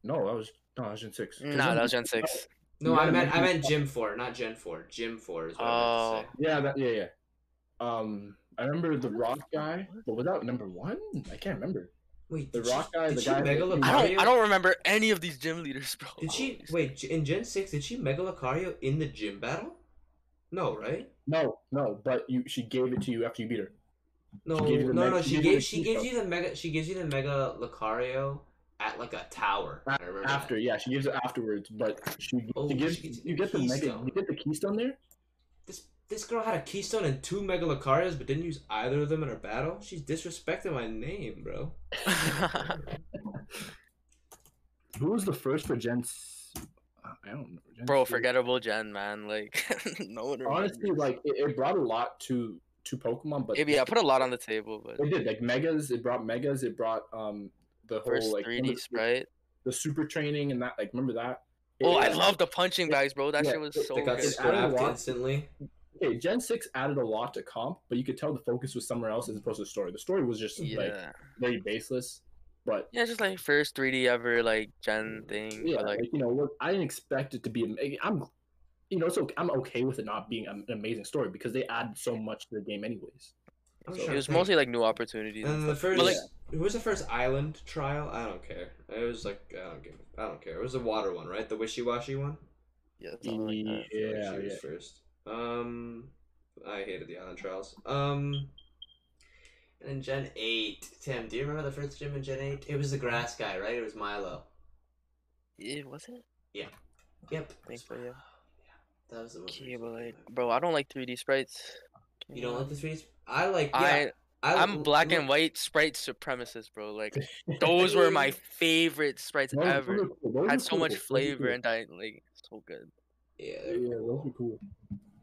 no, that was no, that was Gen six. 'Cause Nah, then- that was Gen six. No, I meant I meant Gym four, not Gen four. Gym four is what I Oh. meant to say. Yeah, that, yeah, yeah. Um, I remember the rock guy, but was that number one? I can't remember. Wait, The did rock she, guy, did the guy Mega that- Lucario? I don't. I don't remember any of these gym leaders, bro. Did she wait in Gen six? Did she Mega Lucario in the gym battle? No, right? No, no, but you she gave it to you after you beat her. No, gave you the no, Mega- no. she She gave gave she gives you the mega. She gives you the Mega Lucario at like a tower. I. After, yeah, she gives it afterwards, but she, Oh, she gives she gets you get the mega, you get the keystone there. This this girl had a Keystone and two Mega Lucarios, but didn't use either of them in her battle. She's disrespecting my name, bro. (laughs) Who was the first for Gen? uh, I don't know. Gen bro, six? forgettable Gen, man. Like (laughs) no one. Honestly, remembers. like it, it brought a lot to to Pokemon, but maybe I put a lot on the table, but it did like megas. It brought megas. It brought um the first whole like 3D remember the- sprite. the super training and that. Like remember that? Oh, I It- love the punching bags, bro. That Yeah, shit was it- so They got good. It added a scrapped instantly. Okay, Gen six added a lot to comp, but you could tell the focus was somewhere else as opposed to the story. The story was just like very baseless, but yeah, just like first 3D ever like Gen thing. yeah, like, like you know, what I didn't expect it to be. I'm, you know, so I'm okay with it not being an amazing story because they add so much to the game anyways. Oh, so- it was mostly like new opportunities. And And the first, But, like, who was the first island trial? I don't care. It was like I don't give, I don't care. It was the water one, right? The wishy washy one. yeah, something like that. I feel like Yeah, she was yeah. first. Um, I hated the island trials. Um, and in Gen eight, Tim, do you remember the first gym in Gen eight? It was the grass guy, right? It was Milo. Yeah, was it? Yeah. Yep. Thanks for so, yeah. That was the most. Okay, recent but like, bro, I don't like 3D sprites. You don't like the threes? I like. I Yeah, I, I'm black and white sprite supremacist, bro. Like (laughs) those were my favorite sprites Those- those ever. are cool. Had so cool. much flavor cool. and I like so good. Yeah. Yeah, they're those are cool.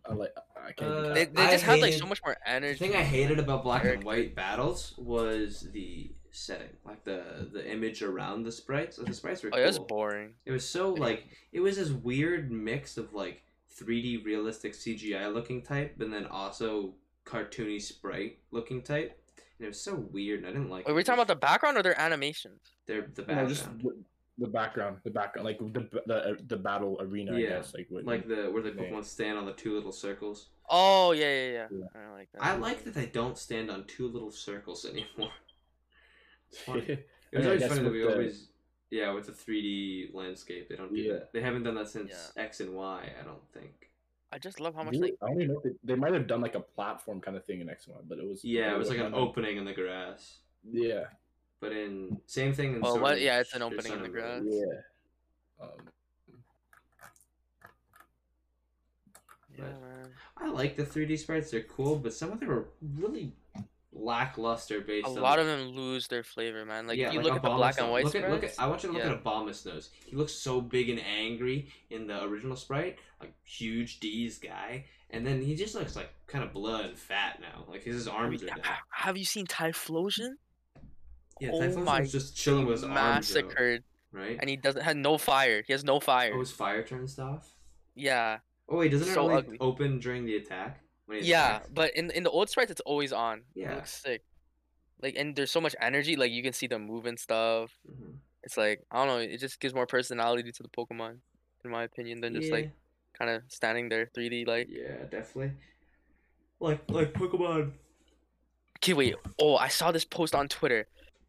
I like. I can't. Uh, They, they I just had like hated- so much more energy. The thing I hated about black and white battles was the setting, like the the image around the sprites. Like, the sprites were Oh, yeah, it was cool. boring. It was so like it was this weird mix of like 3D realistic CGI looking type, and then also cartoony sprite looking type. And it was so weird, and I didn't like. Wait, it. were we talking about the background or their animations? their the no, background, just the, the background, the background, like the the uh, the battle arena. I Yeah, guess, like what, like the where the Yeah. Pokemon stand on the two little circles. Oh yeah, yeah, yeah. Yeah. I like that. I like that they don't stand on two little circles anymore. (laughs) It's (laughs) It was always funny that we the- always, yeah, with the 3D landscape, they don't do Yeah. that. They haven't done that since Yeah. X and Y, I don't think. I just love how much Really? like I don't even know if they, they might have done like a platform kind of thing in X and Y, but it was Yeah, it was like an opening in the grass. Yeah, But in same thing in Oh, what? Yeah, it's an opening in the grass. Yeah. Um, yeah, But- I like the 3D sprites; they're cool, but some of them are really lackluster based A on lot of them lose their flavor, man. Like yeah, you like look at the Obama's black and white look at, look at, sprites, I want you to look yeah. at Obama's nose. He looks so big and angry in the original sprite, like huge D's guy, and then he just looks like kind of blood and fat now. Like his arms are down. Have you seen Typhlosion? Yeah, oh my just chilling with his Massacred, right? and he doesn't have no fire. He has no fire. Oh, his fire turns off. Yeah, Oh wait, doesn't it So ugly. open during the attack? When yeah, attacks? but in in the old sprites, it's always on. Yeah. it looks sick. Like, and there's so much energy. Like you can see them move and stuff. Mhm. It's like I don't know. It just gives more personality to the Pokemon, in my opinion, than just like kind of standing there 3D like. yeah, definitely. Like like Pokemon. Okay, wait. Oh, I saw this post on Twitter.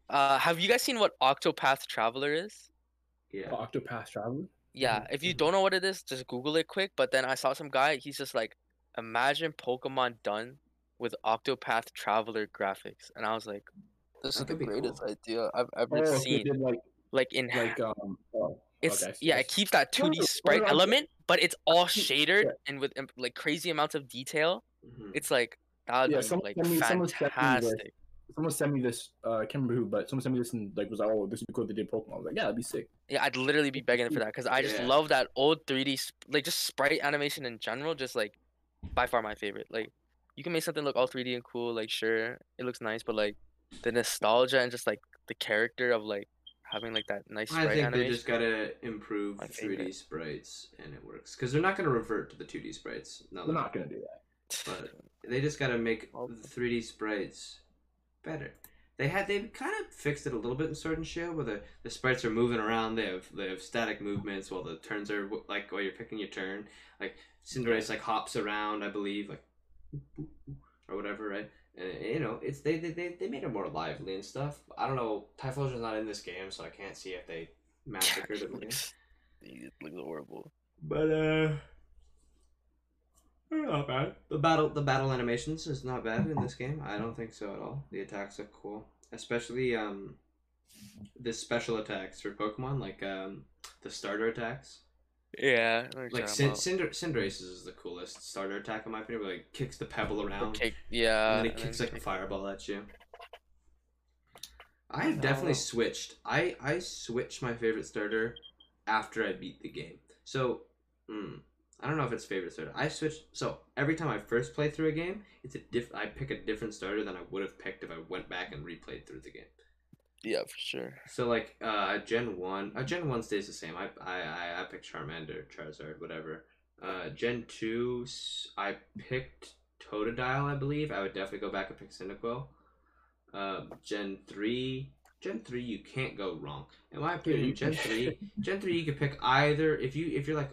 Uh, have you guys seen what Octopath Traveler is? Yeah. Octopath Traveler. Yeah, if you don't know what it is, just Google it quick. But then I saw some guy. He's just like, imagine Pokemon done with Octopath Traveler graphics, and I was like, this That is the could be cool. greatest idea I've ever Oh, seen. did like Like in like um. Oh, It's okay, yeah, it keeps that 2D sprite no, no, element, but it's all keep- shadered yeah. and with like crazy amounts of detail. Mhm. It's like that would Yeah, be someone like sent me- someone sent me this. fantastic. Someone sent me this. Uh, I can't remember who, but someone sent me this and like was like, "Oh, this would be cool if they did Pokemon." I was like, "Yeah, that'd be sick." Yeah, I'd literally be begging for that because I just Yeah. love that old 3D sp- like just sprite animation in general. Just like by far my favorite. Like you can make something look all 3D and cool. Like sure, it looks nice, but like the nostalgia and just like the character of like having like that nice I sprite think they just gotta improve 3D sprites, and it works. Because they're not gonna revert to the 2D sprites. No, They're not gonna do that. But they just gotta make the 3D sprites better. They had they kind of fixed it a little bit in Sword and Shield, where the, the sprites are moving around. They have they have static movements while the turns are like while you're picking your turn. Like Cinderace like hops around, I believe, like or whatever, right? And, you know, it's they, they they they made it more lively and stuff. I don't know. Typhlosion's not in this game, so I can't see if they massacred it. looks, (laughs) it looks horrible. But uh they're not bad. The battle the battle animations is not bad in this game. I don't think so at all. The attacks look cool. Especially um the special attacks for Pokemon, like um the starter attacks. Yeah, I know what you're Like talking Cin- Cinder Cinderace is the coolest starter attack in my opinion, where like kicks the pebble around kick- yeah, and then it kicks then like a fireball at you. I I've don't definitely switched. I I switched my favorite starter after I beat the game. So, mm, I don't know if it's favorite starter. I switched. So every time I first play through a game, it's a diff. I pick a different starter than I would have picked if I went back and replayed through the game. Yeah, for sure. So like uh Gen one, uh, Gen one stays the same. I I I, picked Charmander, Charizard, whatever. Uh, Gen two, I picked Totodile, I believe. I would definitely go back and pick Cyndaquil. Um, Gen three, Gen three, you can't go wrong. In my opinion, Gen three, Gen three, you could pick either. If you if you're like,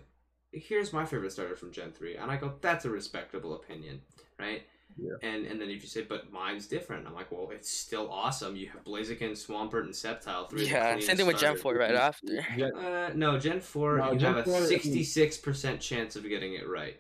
here's my favorite starter from Gen three, and I go, that's a respectable opinion, right? Yeah. And and then if you say, but mine's different, I'm like, well, it's still awesome. You have Blaziken, Swampert, and Sceptile. Three Yeah, same thing with Gen four right after. Uh, no, Gen four, No, you Gen have 4, a I sixty-six percent chance of getting it right.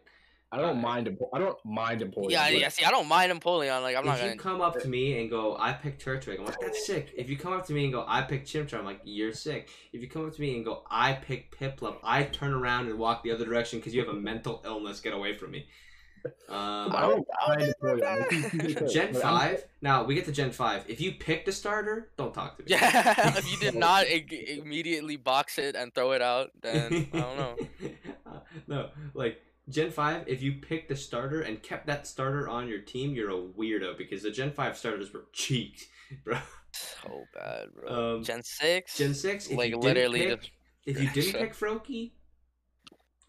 I don't mind. I don't mind Empoleon. Yeah, yeah. See, I don't mind Empoleon. Like, I'm not if you gonna. come up to me and go, I picked Turtwig, I'm like, that's sick. If you come up to me and go, I picked Chimchar, I'm like, you're sick. If you come up to me and go, I picked Piplup, I turn around and walk the other direction because you have a mental illness. Get away from me. (laughs) Um, I don't mind Empoleon. Like, he's- he's okay. Gen five. Now we get to Gen five. If you picked a starter, don't talk to me. Yeah, (laughs) if you did (laughs) not ig- immediately box it and throw it out, then I don't know. Uh, no, like Gen five. If you picked the starter and kept that starter on your team, you're a weirdo because the Gen five starters were cheeked, (laughs) bro. So bad, bro. Um, Gen six. Gen six. If Like, you literally pick, just if you didn't pick Froakie,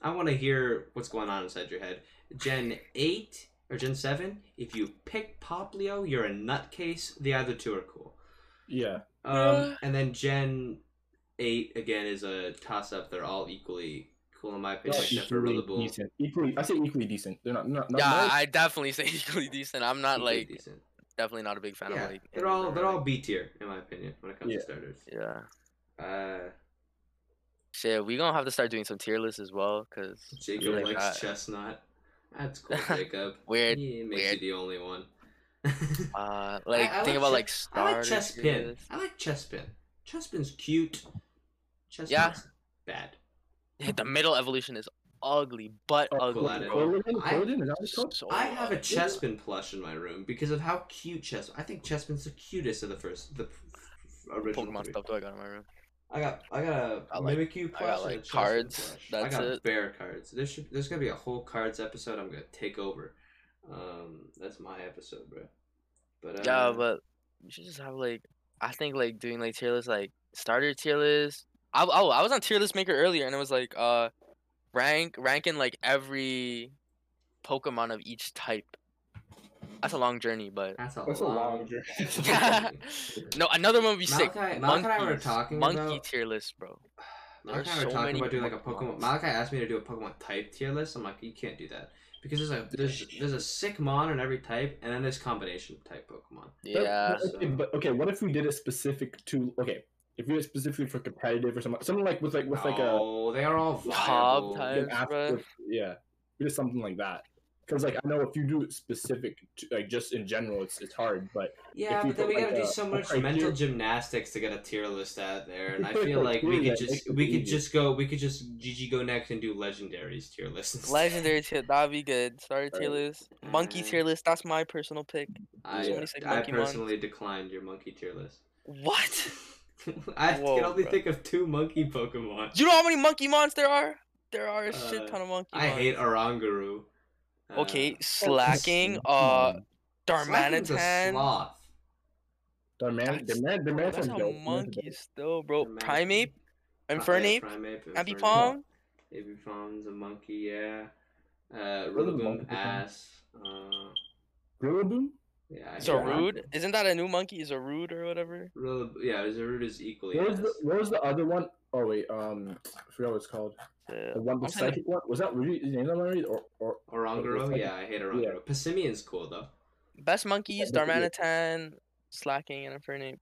I want to hear what's going on inside your head. Gen eight or Gen seven. If you pick Poplio, you're a nutcase. The other two are cool. Yeah. Um, Yeah. and then Gen eight again is a toss up. They're all equally cool in my opinion, They're except for equally Rillaboom. decent. Equally, I say equally decent. They're not. not, not Yeah, not- I definitely say (laughs) equally decent. I'm not like decent. definitely not a big fan Yeah, of like. they're any all they're all B tier in my opinion when it comes Yeah. to starters. Yeah. Uh, Shit, we gonna have to start doing some tier lists as well, cause Jacob like likes that. Chesnaught. That's cool, (laughs) Jacob. Weird, He makes weird. you the only one. Uh, (laughs) like I think about like Chess- I like starter Chespin. tiers. I like Chespin. Chespin's cute. Chesnaught's Yeah. bad. (laughs) The middle evolution is ugly, but Oh, ugly. Quilladin. bro. I- Corlin? Is that what it's called? So I have a ugly. Chespin plush in my room because of how cute Chespin. I think Chespin's the cutest of the first, the original. Pokemon three. stuff do I got in my room? I got, I got a I like- Mimikyu I plush. got, and a like, Chespin cards, plush. I got it. bear cards. There should, there's gonna be a whole cards episode. I'm gonna take over. Um, that's my episode, bro. But uh, Yeah, but you should just have like I think like doing like tier list like starter tier list. I oh I was on tier list maker earlier and it was like uh rank ranking like every Pokemon of each type. That's a long journey, but that's a That's a long. long journey. (laughs) (laughs) no, another one would be sick. Malachi- Malachi and I were Monkeys. talking Monkey about- tier list, bro. Malachi There's and I were so talking many about doing like a Pokemon. Pokemons. Malachi asked me to do a Pokemon type tier list. I'm like, you can't do that because there's a there's there's a sick mon in every type, and then there's combination type Pokemon. Yeah. but okay, but okay, what if we did it specific to okay? If you're specifically for competitive or something, something like with like with like a oh, they are all Top viable. type. an Types, app bruh. with- yeah, just something like that. Because like I know if you do it specific, to, like just in general, it's it's hard. But Yeah, if you but then put, we gotta like, do so much criteria- mental gymnastics to get a tier list out there, and I (laughs) feel like we could just we could just go we could just GG go next and do legendaries tier lists. (laughs) Legendary tier that'd be good. Starter tier Uh, list. Monkey tier list, that's my personal pick. I, so many sick I monkey mons. personally declined your monkey tier list. What? (laughs) (laughs) I Whoa, can only bro. think of two monkey Pokemon. You know how many monkey mons there are? There are a Uh, shit ton of monkey I mons. hate Oranguru. Uh, Okay, Slaking. Uh, Slaking's a Darmanitan. sloth. the man, the That's- man, the man That's a monkey still, bro. Darmanitan. Primate, Infernape, yeah, Primeape, Ambipom. Ambipom's a monkey, yeah. Uh, What are the Rillaboom, ass. Uh, Rillaboom? Yeah. Zarude? Isn't that a new monkey? Is Zarude or whatever? Rillab- yeah, Zarude is equally What was ass. the what was the other one? Oh wait, um, I forgot what it's called. Yeah. The one, the I'm psychic one. Was that really his name? That one, or or Oranguru? Like- Yeah, I hate Oranguru. Passimian's cool, though. Best monkeys: Yeah, but- Darmanitan, Slaking, and Infernape.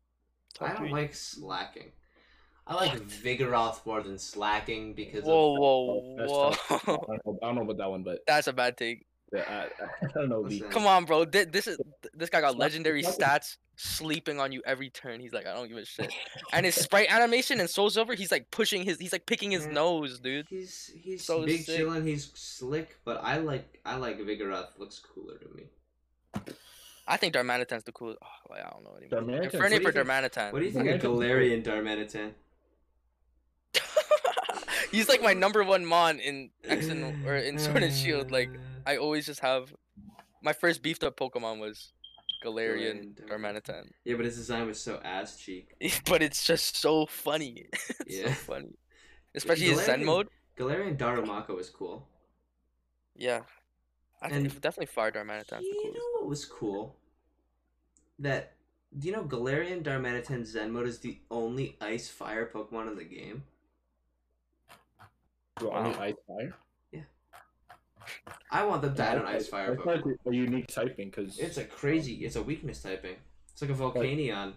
I Top don't three. like Slaking. I like Vigoroth more than Slaking because Whoa, of... whoa, whoa! I don't, know, I don't know about that one, but (laughs) That's a bad take. yeah, I, I don't know. Come on, bro. Thi- This is this guy got Slack- legendary Slack- stats, sleeping on you every turn. He's like, I don't give a shit. And his (laughs) sprite animation and Soul Silver, he's like pushing his, he's like picking his Yeah. nose, dude. He's he's So big sick. chillin', he's slick, but I like I like Vigoroth looks cooler to me. I think Darmanitan's the coolest. Oh, like, I don't know anymore. Darmanitan? Infernape What do or you think- Darmanitan? What do you think of Darmanitan's Galarian Darmanitan? (laughs) he's like my number one mon in X and or in Sword and Shield. Like (laughs) I always just have my first beefed up Pokemon was Galarian Galarian Darmanitan. Yeah, but his design was so ass cheek. (laughs) but it's just so funny. (laughs) it's so Yeah. funny. (laughs) Especially his Zen Galarian- mode. Galarian Darumaka was cool. Yeah. I And it's definitely Fire Darmanitan's the You coolest. know what was cool? That do you know Galarian Darmanitan Zen mode is the only ice fire Pokemon in the game? Bro, only ice fire. I want them to add an ice fire That's Pokemon. like a unique typing because It's a crazy. It's a weakness typing. It's like a Volcanion,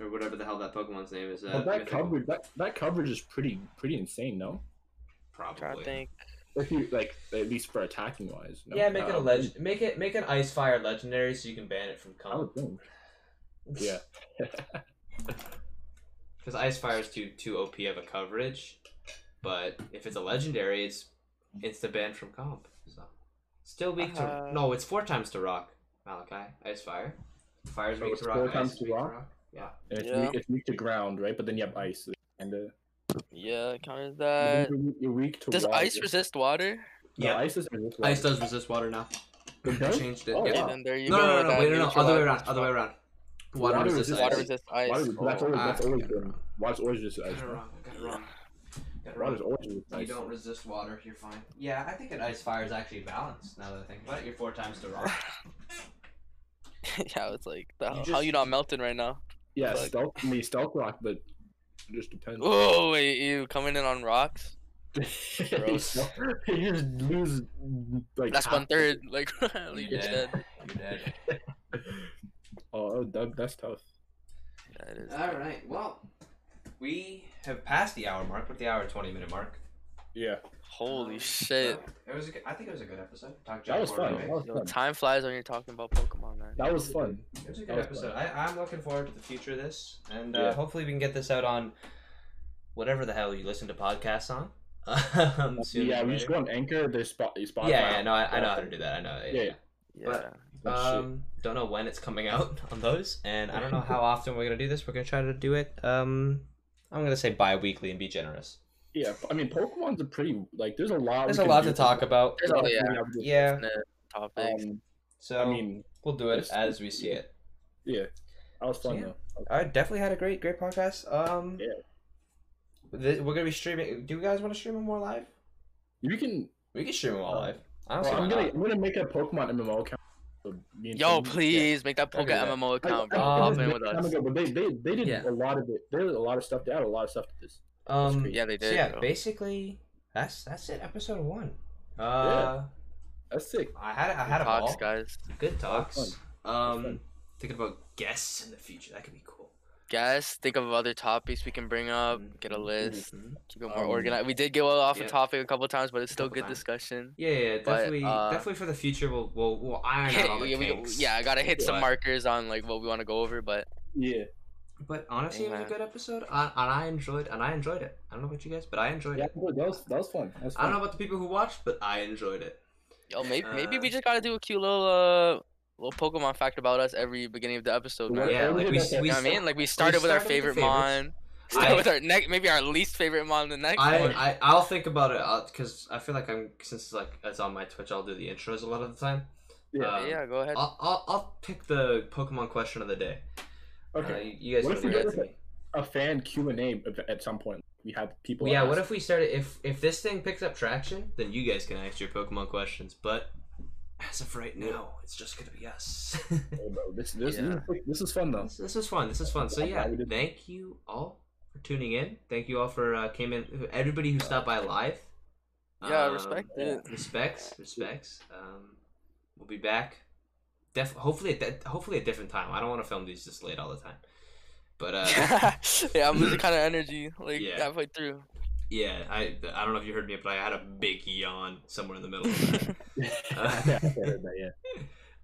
or whatever the hell that Pokemon's name is. Uh, But that mythical. coverage, that, that coverage is pretty pretty insane, no? I'm trying to Probably. think. If you like, at least for attacking wise. No? Yeah, make it a legend. Make it make an ice fire legendary so you can ban it from I comp. Yeah. (laughs) Because ice fire is too too OP of a coverage, but if it's a legendary, it's it's insta ban from comp. So still weak to Uh, no, it's four times to rock. Malachi, ice fire. Fire's Oh, weak it's to rock. four ice times is to weak rock? Yeah. and it's, Yeah. weak, it's weak to ground, right? But then you have ice, and uh, Yeah, counters but that. you're, you're weak to Does water. ice resist water? No, Yeah. ice does resist Ice water. does resist water now. It They does? changed it. Oh, yeah. Wow. then there you No, go. no, no, no, wait, no, no, other way around, other way around. Water, Water resists resists Water ice. resist ice. Water, that's Oh. always that's Ah, always got been water's always just ice. it no? wrong. Got it wrong. Got it Water's wrong. always just You don't resist water, you're fine. Yeah, I think an ice fire is actually balanced now that I think about it. You're four times to rock. (laughs) (laughs) yeah, it's like the, You how just- you not melting right now? Yeah, Fuck. stealth. I mean, stealth rock, but it just depends. Oh wait, you coming in on rocks? (laughs) Gross. you just lose like. That's half one. Like You you're dead. dead. You're dead. Oh, that, that's tough. Yeah, it is. All right. Well, we have passed the hour mark. We're the hour twenty minute mark. Yeah, Holy Um, shit. It was. A good, I think it was a good episode. Talk that was fun. That was fun. time flies when you're talking about Pokemon, man. That was fun. It was a good was episode. fun. I, I'm looking forward to the future of this, and uh, Yeah. hopefully we can get this out on whatever the hell you listen to podcasts on. (laughs) Um, sooner yeah, we just go on Anchor. There's spot. Spotify. Yeah, yeah, no, I, I know how to do that. I know. Yeah, Yeah. yeah. Yeah. That shit. Um, don't know when it's coming out (laughs) on those, and I don't know (laughs) how often we're gonna do this. We're gonna try to do it. Um, I'm gonna say bi-weekly and be generous. Yeah, I mean, Pokemon's a pretty like. There's a lot. There's a lot to talk about. There's a lot, yeah. Yeah, Topics. Um, so I mean, we'll do it it's- as we see it. yeah, that was fun Yeah. though. I definitely had a great, great podcast. Um, Yeah. th- we're gonna be streaming. Do you guys want to stream them more live? You can. We can stream them all Uh, live. I don't well, I'm gonna. not. I'm gonna make a Pokemon MMO account. So Yo, Tim- please make that I'll Poke that. MMO account, bro. it Hop was with us. ago, but they they they did Yeah. a lot of it. There was a lot of stuff. They had a lot of stuff to this. Um. Yeah, they so did. yeah, bro. basically, that's that's it. Episode one. Uh, That's sick. I had I had a Talks, ball. guys. Good talks. Um, thinking about guests in the future. That could be cool. Guys, think of other topics we can bring up. Mhm. Get a list. Mhm. Keep it more Um, organized. We did go off yeah. a topic a couple times, but it's still good times. discussion. Yeah, yeah, But, definitely, uh, definitely for the future. We'll we'll, we'll iron Hit- out all the yeah, we- yeah, I gotta hit some markers on like what we want to go over, but Yeah. But honestly, it was a good episode, I, and I enjoyed and I enjoyed it. I don't know about you guys, but I enjoyed Yeah, it. that was that was fun. That was I don't know about the people who watched, but I enjoyed it. yo, maybe maybe we Uh, just gotta do a cute little uh little Pokemon fact about us every beginning of the episode, man. Yeah, Yeah, like we, that's we. You know what I mean? Like we started with our started with the favorite mon, started I- with our next maybe our least favorite mon the next I, one. I I'll think about it because I feel like I'm since it's like it's on my Twitch, I'll do the intros a lot of the time. Yeah. uh, yeah, go ahead. I'll, I'll, I'll pick the Pokemon question of the day. Uh, Okay. you, you guys What can if we bring that to me. a fan Q and A at some point. We have people. yeah, what if we started if if this thing picks up traction, then you guys can ask your Pokemon questions. But as of right now, it's just gonna be us. (laughs) Hey, bro, this this, Yeah. this, is, this is fun though. this, this is fun. This is fun. So yeah, glad we did- thank you all for tuning in. Thank you all for uh, came in. Everybody who stopped by live. yeah, Um, respect it. respects respects um we'll be back def hopefully at that hopefully a different time i don't want to film these this late all the time but uh (laughs) yeah, I'm losing (laughs) kind of energy like Yeah. halfway through. Yeah i i don't know if you heard me but i had a big yawn somewhere in the middle of that yeah, (laughs) (laughs) I heard that, yeah.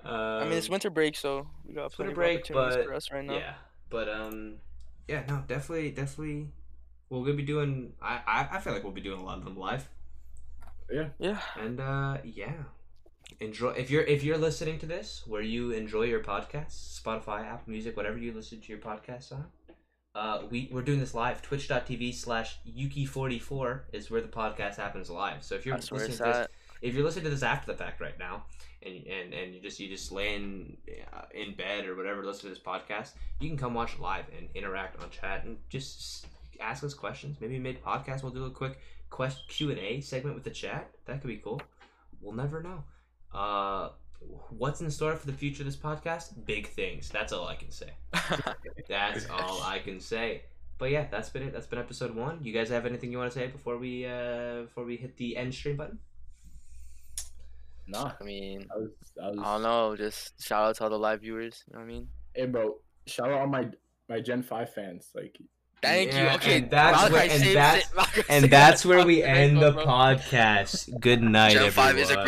(laughs) I mean, it's Um, winter break, so we got plenty winter break, of opportunities but for us right now. yeah but um yeah no definitely definitely we'll be doing I, I i feel like we'll be doing a lot of them live Yeah. Yeah. And uh yeah. Enjoy if you're if you're listening to this where you enjoy your podcasts, Spotify, Apple Music, whatever you listen to your podcasts on. Uh we we're doing this live. Twitch.tv slash Yuki44 is where the podcast happens live. So if you're That's listening to this at. if you're listening to this after the fact right now and and, and you just you just laying uh, in bed or whatever listen to this podcast you can come watch live and interact on chat and just ask us questions maybe mid podcast we'll do a quick quest q&a segment with the chat that could be cool we'll never know uh what's in store for the future of this podcast big things that's all i can say (laughs) that's all i can say but yeah that's been it that's been episode one you guys have anything you want to say before we uh before we hit the end stream button No, I mean, I was, I was. I don't know. Just shout out to all the live viewers. You know what I mean? Hey, bro, shout out all my my Gen Five fans. Like, Thank Yeah, you. Okay, and that's Malachi where- and that's- And that's where we end the podcast. Good night, Gen 5 is a everyone.